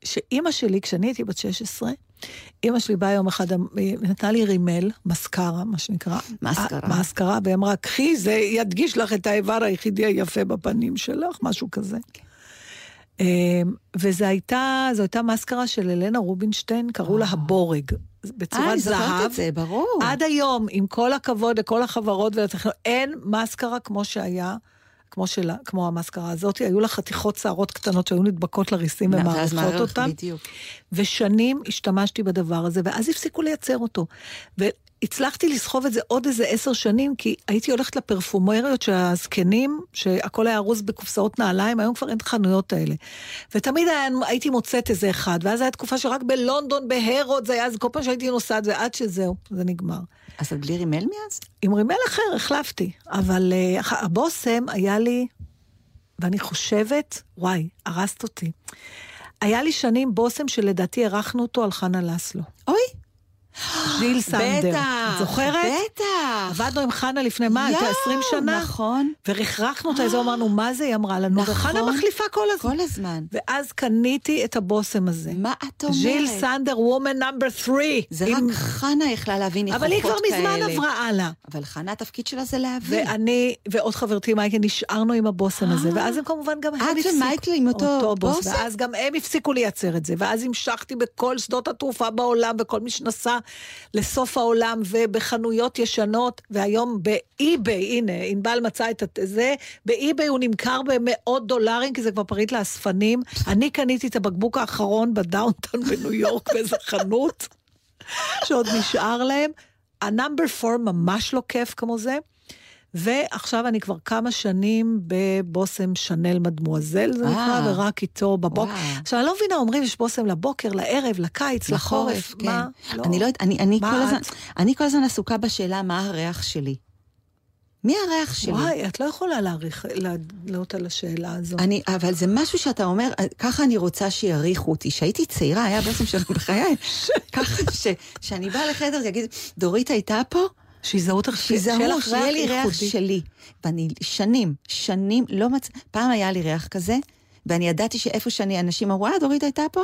שאימא שלי, כשאני הייתי בת 16, אימא שלי באה יום אחד, היא נתנה לי רימל, מסקרה, מה שנקרא. מסקרה. אה, מסקרה, והיא אמרה, קחי, זה ידגיש לך את האיבר היחידי היפה בפנים שלך, משהו כזה. אה, וזו הייתה, זו הייתה מסקרה של אלנה רובינשטיין, קראו לה הבורג. אה, בצורת אני זוכרת זהב. את זה, ברור. עד היום, עם כל הכבוד לכל החברות ולטכנולוגיה, אין מסקרה כמו שהיה, כמו, שלה, כמו המסקרה הזאת. היו לה חתיכות שערות קטנות שהיו נדבקות לריסים ואז ומערכות אותם. בדיוק. ושנים השתמשתי בדבר הזה, ואז הפסיקו לייצר אותו. והצלחתי לסחוב את זה עוד איזה עשר שנים, כי הייתי הולכת לפרפומריות של הזקנים, שהכל היה ארוז בקופסאות נעליים, היום כבר אין את החנויות האלה. ותמיד היה, הייתי מוצאת איזה אחד, ואז הייתה תקופה שרק בלונדון, בהרוד, זה היה, אז כל פעם שהייתי נוסעת, ועד שזהו, זה נגמר. אז את בלי רימל מאז? עם רימל אחר החלפתי, אבל uh, הבושם היה לי, ואני חושבת, וואי, הרסת אותי. היה לי שנים בושם שלדעתי הרחנו אותו על חנה לסלו. אוי, ז'יל סנדר. בטח. את זוכרת? בטח. עבדנו עם חנה לפני מה, הייתה 20 שנה? נכון. ורכרכנו אותה, אז אמרנו, מה זה? היא אמרה לנו, נכון. וחנה מחליפה כל הזמן. כל הזמן. ואז קניתי את הבושם הזה. מה את אומרת? ז'יל סנדר, וומן נאמבר 3. זה רק חנה יכלה להבין ניחוחות אבל כאלה. היא כבר מזמן עברה הלאה. אבל חנה, התפקיד שלה זה להבין. ואני ועוד חברתי מייקל נשארנו עם הבושם הזה, ואז הם כמובן גם הם את הפסיקו. ומייקל עם אותו בושם? ואז גם הם הפסיקו לייצר את זה, ואז המשכתי בכל שדות התעופה בעולם, וכל מי שנסע לסוף העולם, ובחנויות ישנות, והיום ב eBay, הנה, ענבל מצא את זה, ב eBay הוא נמכר במאות דולרים, כי זה כבר פריט לאספנים. אני קניתי את הבקבוק האחרון ב downtown בניו יורק באיזה חנות, שעוד נשאר להם. ה number 4 ממש לא כיף כמו זה. ועכשיו אני כבר כמה שנים בבושם Chanel Mademoiselle, זה נקרא, אה. ורק איתו בבוקר. וואו. עכשיו, אני לא מבינה, אומרים יש בושם לבוקר, לערב, לקיץ, לחורף, כן. מה? אני לא יודעת, אני, אני, מה כל הזמן, את? אני כל הזמן עסוקה בשאלה מה הריח שלי. מי הריח שלי? וואי, את לא יכולה להעריך, לענות על השאלה הזו. אני, אבל זה משהו שאתה אומר, ככה אני רוצה שיעריכו אותי. כשהייתי צעירה, היה בעצם שלנו בחיי, ככה ש, שאני באה לחדר, יגיד, דורית הייתה פה? שיזהו אותך, שיזהו, שיהיה לי ריח שלי. ואני שנים, שנים לא מצ... פעם היה לי ריח כזה, ואני ידעתי שאיפה שאני, אנשים אמרו, אה, דורית הייתה פה,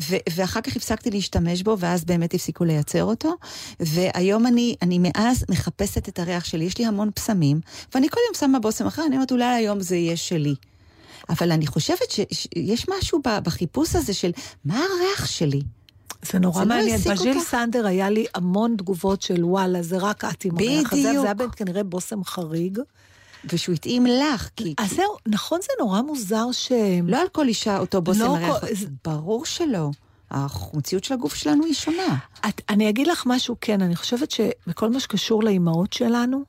ו- ואחר כך הפסקתי להשתמש בו, ואז באמת הפסיקו לייצר אותו. והיום אני, אני מאז מחפשת את הריח שלי, יש לי המון פסמים, ואני כל יום שמה בושם אחר, אני אומרת, אולי היום זה יהיה שלי. אבל אני חושבת שיש משהו בחיפוש הזה של, מה הריח שלי? זה נורא זה לא מעניין. העסיק בז'יל? סנדר היה לי המון תגובות של וואלה, זה רק את עם הריח הזה, בדיוק. וזה היה באמת כנראה בושם חריג. ושהוא התאים לך, כי... אז זהו, נכון, זה נורא מוזר ש... לא על כל אישה אותו בושם לא הריח, כל- זה- ברור שלא. המציאות של הגוף שלנו היא שונה. את, אני אגיד לך משהו, כן, אני חושבת שבכל מה שקשור לאימהות שלנו,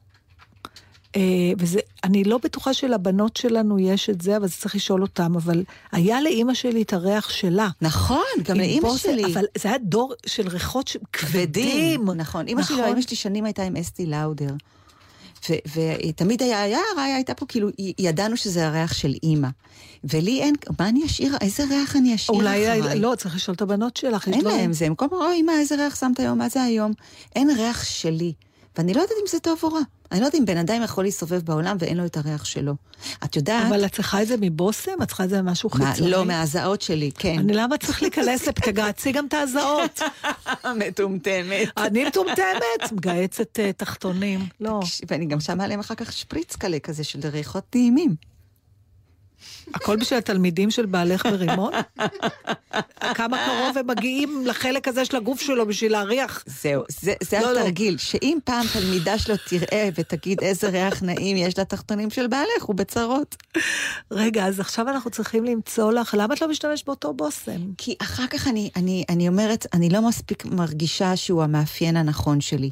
וזה, אני לא בטוחה שלבנות שלנו יש את זה, אבל זה צריך לשאול אותם, אבל היה לאימא שלי את הריח שלה. נכון, גם לאימא בושם, שלי. אבל זה היה דור של ריחות ש- כבדים. נכון. אימא שלי, נכון. אימא שלי שנים הייתה עם אסתי לאודר. ותמיד היה, היה, הראיה הייתה פה, כאילו, ידענו שזה הריח של אימא. ולי אין, מה אני אשאיר, איזה ריח אני אשאיר אולי, אחריי? לא, צריך לשאול את הבנות שלך. אין להם זה, הם כל פעם, אוי, אמא, איזה ריח שמת היום, מה זה היום? אין ריח שלי. ואני לא יודעת אם זה טוב או רע. אני לא יודעת אם בן אדם יכול להסתובב בעולם ואין לו את הריח שלו. את יודעת... אבל את צריכה את זה מבושם? את צריכה את זה ממשהו חיצוני? לא, מהזעות שלי, כן. אני למה צריך להיכנס לפתגעצי גם את ההזעות? מטומטמת. אני מטומטמת, מגהצת אה, תחתונים. לא. ואני גם שמה עליהם אחר כך שפריץ כזה של ריחות טעימים. הכל בשביל התלמידים של בעלך ברימון? כמה קרוב הם מגיעים לחלק הזה של הגוף שלו בשביל להריח? זהו, זה, זה לא, לא. התרגיל, שאם פעם תלמידה שלו תראה ותגיד איזה ריח נעים יש לתחתונים של בעלך, הוא בצרות. רגע, אז עכשיו אנחנו צריכים למצוא לך, למה את לא משתמשת באותו בושם? כי אחר כך אני, אני, אני אומרת, אני לא מספיק מרגישה שהוא המאפיין הנכון שלי.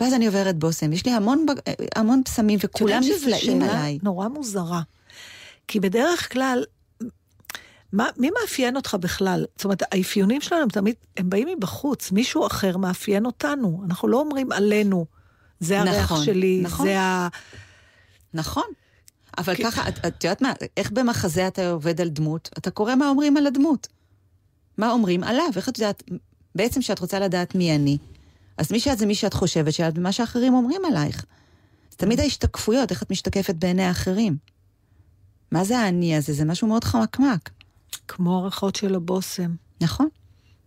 ואז אני עוברת בושם. יש לי המון, המון בשמים, וכולם נפלאים עליי. נורא מוזרה. כי בדרך כלל, מה, מי מאפיין אותך בכלל? זאת אומרת, האפיונים שלנו הם תמיד, הם באים מבחוץ, מישהו אחר מאפיין אותנו. אנחנו לא אומרים עלינו, זה הריח נכון, שלי, נכון. זה ה... נכון. אבל כי- ככה, את, את יודעת מה, איך במחזה אתה עובד על דמות? אתה קורא מה אומרים על הדמות. מה אומרים עליו? איך את יודעת, בעצם כשאת רוצה לדעת מי אני, אז מי שאת זה מי שאת חושבת שאת ומה שאחרים אומרים עלייך. זה תמיד ההשתקפויות, איך את משתקפת בעיני האחרים. מה זה האני הזה? זה משהו מאוד חמקמק. כמו הריחות של הבושם. נכון?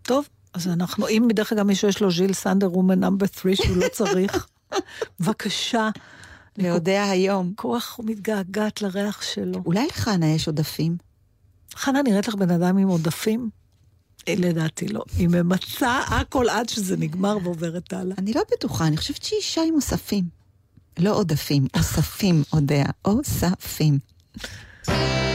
טוב, אז אנחנו, אם דרך אגב מישהו יש לו ז'יל סנדר רומן נאמבר 3 שהוא לא צריך, בבקשה. להודע היום. כך מתגעגעת לריח שלו. אולי לחנה יש עודפים? חנה נראית לך בן אדם עם עודפים? אה, לדעתי לא. היא ממצה הכל עד שזה נגמר ועוברת הלאה. אני לא בטוחה, אני חושבת שהיא אישה עם אוספים. לא עודפים, אוספים, אודע. אוספים. Yeah.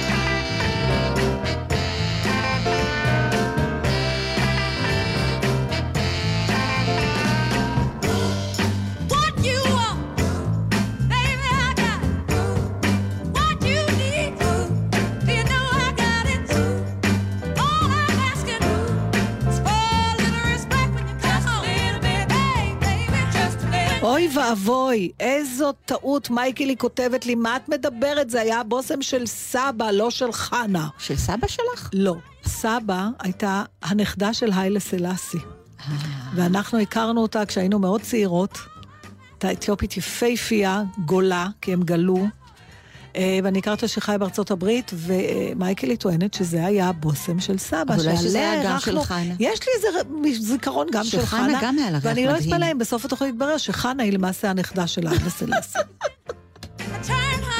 אוי ואבוי, איזו טעות מייקלי כותבת לי, מה את מדברת? זה היה הבושם של סבא, לא של חנה. של סבא שלך? לא. סבא הייתה הנכדה של היילה סלאסי. ואנחנו הכרנו אותה כשהיינו מאוד צעירות. הייתה אתיופית יפייפייה, גולה, כי הם גלו. אה, ואני הכרתי אותה שחיה בארצות הברית, ומייקלי טוענת שזה היה הבושם של סבא. אבל אולי שזה היה גם של חנה. יש לי איזה זיכרון גם של שחנה חנה. גם היה לה ריח ואני לא. אתפלא אם בסוף התוכנית יתברר שחנה היא למעשה הנכדה של היילה סלאסי.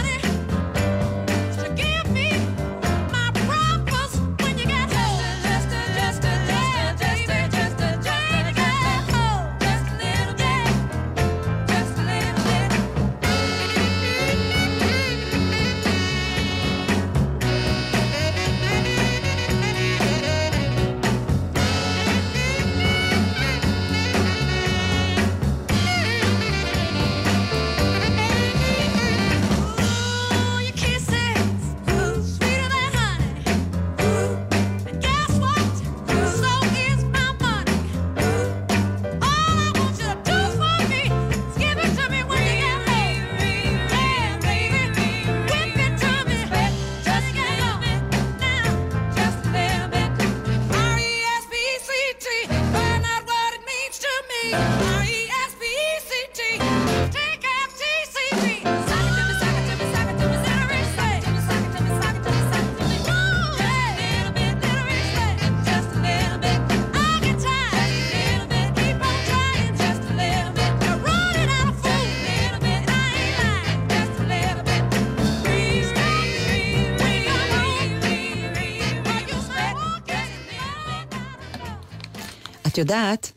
יודעת,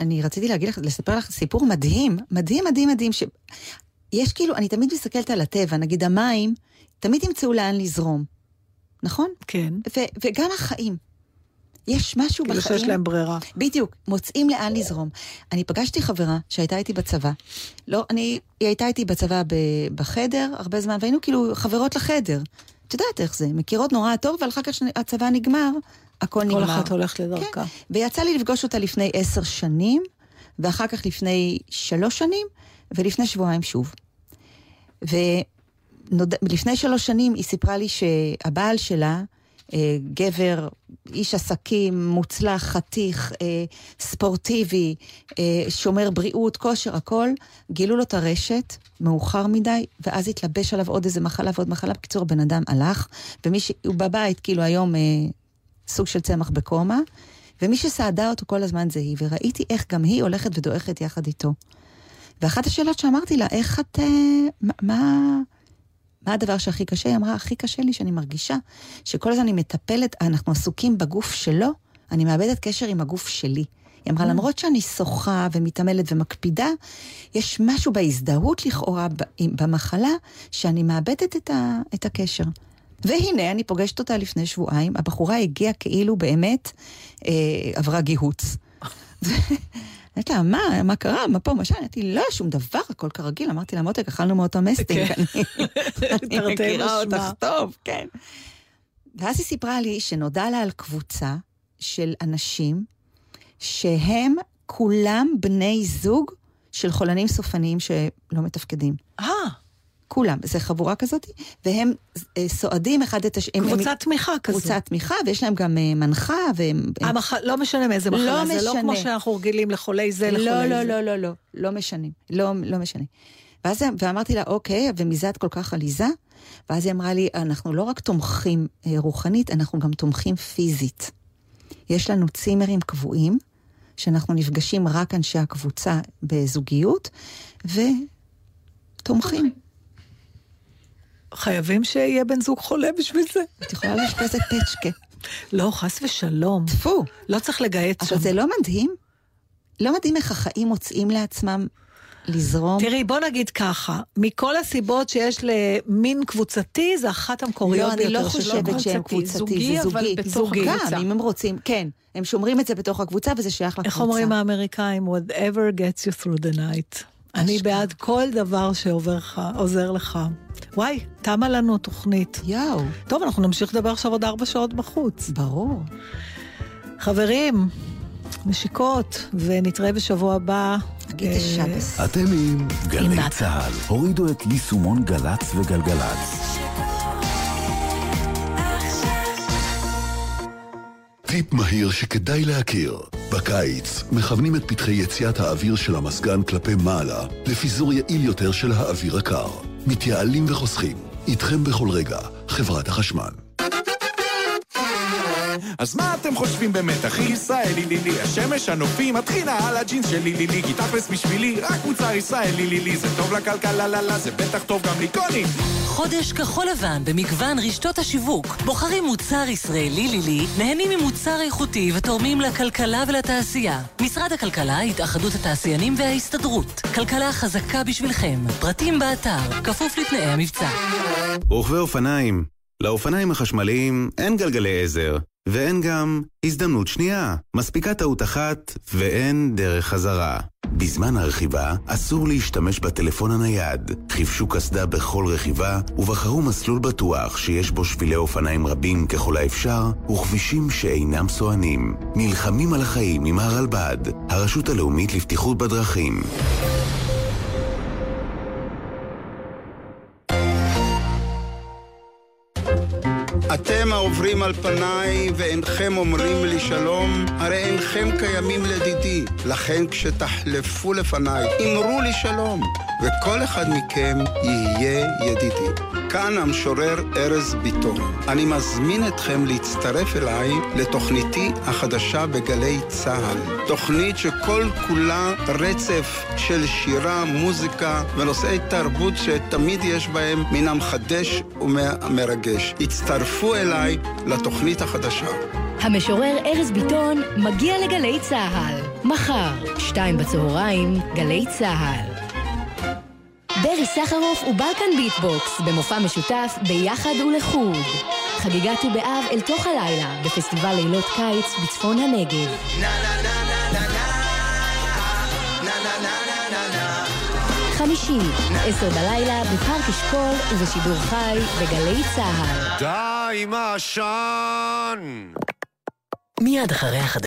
אני רציתי להגיד לך, לספר לך סיפור מדהים, מדהים, מדהים, מדהים, ש... יש כאילו, אני תמיד מסתכלת על הטבע, נגיד המים, תמיד ימצאו לאן לזרום, נכון? כן. ו- וגם החיים. יש משהו כאילו בחיים... שיש להם ברירה. בדיוק, מוצאים לאן לזרום. אני פגשתי חברה שהייתה איתי בצבא. לא, אני, היא הייתה איתי בצבא ב, בחדר הרבה זמן, והיינו כאילו חברות לחדר. את יודעת איך זה, מכירות נורא טוב, אבל אחר כך כשהצבא נגמר, הכל נגמר. כל אחת הולכת לדרכה. כן, ויצא לי לפגוש אותה לפני עשר שנים, ואחר כך לפני שלוש שנים, ולפני שבועיים שוב. ולפני שלוש שנים היא סיפרה לי שהבעל שלה, אה, גבר, איש עסקים, מוצלח, חתיך, אה, ספורטיבי, אה, שומר בריאות, כושר, הכל, גילו לו את הרשת מאוחר מדי, ואז התלבש עליו עוד איזה מחלה ועוד מחלה. בקיצור, הבן אדם הלך, ומי ש... הוא בבית, כאילו היום אה, סוג של צמח בקומה, ומי שסעדה אותו כל הזמן זה היא, וראיתי איך גם היא הולכת ודועכת יחד איתו. ואחת השאלות שאמרתי לה, איך את... אה, מה- מה... הדבר שהכי קשה? היא אמרה, הכי קשה לי שאני מרגישה שכל הזמן אני מטפלת, אנחנו עסוקים בגוף שלו, אני מאבדת קשר עם הגוף שלי. היא אמרה, למרות שאני שוחה ומתעמלת ומקפידה, יש משהו בהזדהות לכאורה במחלה, שאני מאבדת את, ה, את הקשר. והנה, אני פוגשת אותה לפני שבועיים, הבחורה הגיעה כאילו באמת אה, עברה גיהוץ. אמרתי לה, מה, מה קרה? מה פה, מה שם? אמרתי, לא, שום דבר, הכל כרגיל. אמרתי לה, מותק, אכלנו מאותו מסטינג, כן. אני מכירה. אותך טוב, כן. ואז היא סיפרה לי שנודע לה על קבוצה של אנשים שהם כולם בני זוג של חולנים סופניים שלא מתפקדים. אה, כולם, זה חבורה כזאת, והם אה, סועדים אחד את השני. הם- קבוצת תמיכה כזו. קבוצת תמיכה, ויש להם גם אה, מנחה, והם... הם- המח... לא משנה מאיזה מחלה, לא זה לא משנה. כמו שאנחנו רגילים לחולי זה, לחולי לא, זה. לא, לא, לא, לא, לא משנים, לא, לא משנה. ואז ואמרתי לה, אוקיי, ומזה את כל כך עליזה? ואז היא אמרה לי, אנחנו לא רק תומכים אה, רוחנית, אנחנו גם תומכים פיזית. יש לנו צימרים קבועים, שאנחנו נפגשים רק אנשי הקבוצה בזוגיות, ותומכים. חייבים שיהיה בן זוג חולה בשביל זה. את יכולה לאשפז את פצ'קה. לא, חס ושלום. טפו. לא צריך לגהץ שם. אבל זה לא מדהים? לא מדהים איך החיים מוצאים לעצמם לזרום? תראי, בוא נגיד ככה, מכל הסיבות שיש למין קבוצתי, זה אחת המקוריות לא, אני ביותר לא חושבת. שהם קבוצתי, זוגי, זה אבל זוגי. בתוך זוגי. הקבוצה. גם, אם הם רוצים, כן. הם שומרים את זה בתוך הקבוצה וזה שייך לקבוצה. איך אומרים האמריקאים? whatever gets you through the night. אני בעד כל דבר שעובר לך, עוזר לך. וואי, תמה לנו תוכנית. יואו, טוב, אנחנו נמשיך לדבר עכשיו עוד ארבע שעות בחוץ. ברור. חברים, נשיקות, ונתראה בשבוע הבא. נגיד אה, השבס. אתם עם גלי צה"ל. הורידו את יישומון גל"צ וגלגלצ. טיפ מהיר שכדאי להכיר. בקיץ מכוונים את פתחי יציאת האוויר של המזגן כלפי מעלה לפיזור יעיל יותר של האוויר הקר. מתייעלים וחוסכים. איתכם בכל רגע, חברת החשמל. אז מה אתם חושבים באמת, הכי ישראלי לי לי? השמש, הנופים, הטחינה על הג'ינס שלי לי לי כי תכלס בשבילי, רק מוצר ישראלי לי לי זה טוב לכלכלה לה לה, זה בטח טוב גם לי קוני חודש כחול לבן במגוון רשתות השיווק. בוחרים מוצר ישראלי לילי, נהנים ממוצר איכותי ותורמים לכלכלה ולתעשייה. משרד הכלכלה, התאחדות התעשיינים וההסתדרות. כלכלה חזקה בשבילכם. פרטים באתר, כפוף לתנאי המבצע. רוכבי אופניים. לאופניים החשמליים אין גלגלי עזר, ואין גם הזדמנות שנייה. מספיקה טעות אחת, ואין דרך חזרה. בזמן הרכיבה אסור להשתמש בטלפון הנייד. חיפשו קסדה בכל רכיבה, ובחרו מסלול בטוח שיש בו שבילי אופניים רבים ככל האפשר, וכבישים שאינם סוענים. נלחמים על החיים עם הרלב"ד, הרשות הלאומית לבטיחות בדרכים. אתם העוברים על פניי ואינכם אומרים לי שלום, הרי אינכם קיימים לדידי. לכן כשתחלפו לפניי, אמרו לי שלום, וכל אחד מכם יהיה ידידי. כאן המשורר ארז ביטון. אני מזמין אתכם להצטרף אליי לתוכניתי החדשה בגלי צה"ל. תוכנית שכל כולה רצף של שירה, מוזיקה ונושאי תרבות שתמיד יש בהם מן המחדש ומרגש. הצטרפו אליי לתוכנית החדשה. המשורר ארז ביטון מגיע לגלי צה"ל. מחר, שתיים בצהריים, גלי צה"ל. ברי סחרוף ובלקן ביטבוקס במופע משותף ביחד ולחוד. חגיגת ט"ו באב אל תוך הלילה בפסטיבל לילות קיץ בצפון הנגב. חמישי, עשר בלילה בפארק אשכול ובשידור חי בגלי צה"ל. די עם העשן! מיד אחרי החדשות.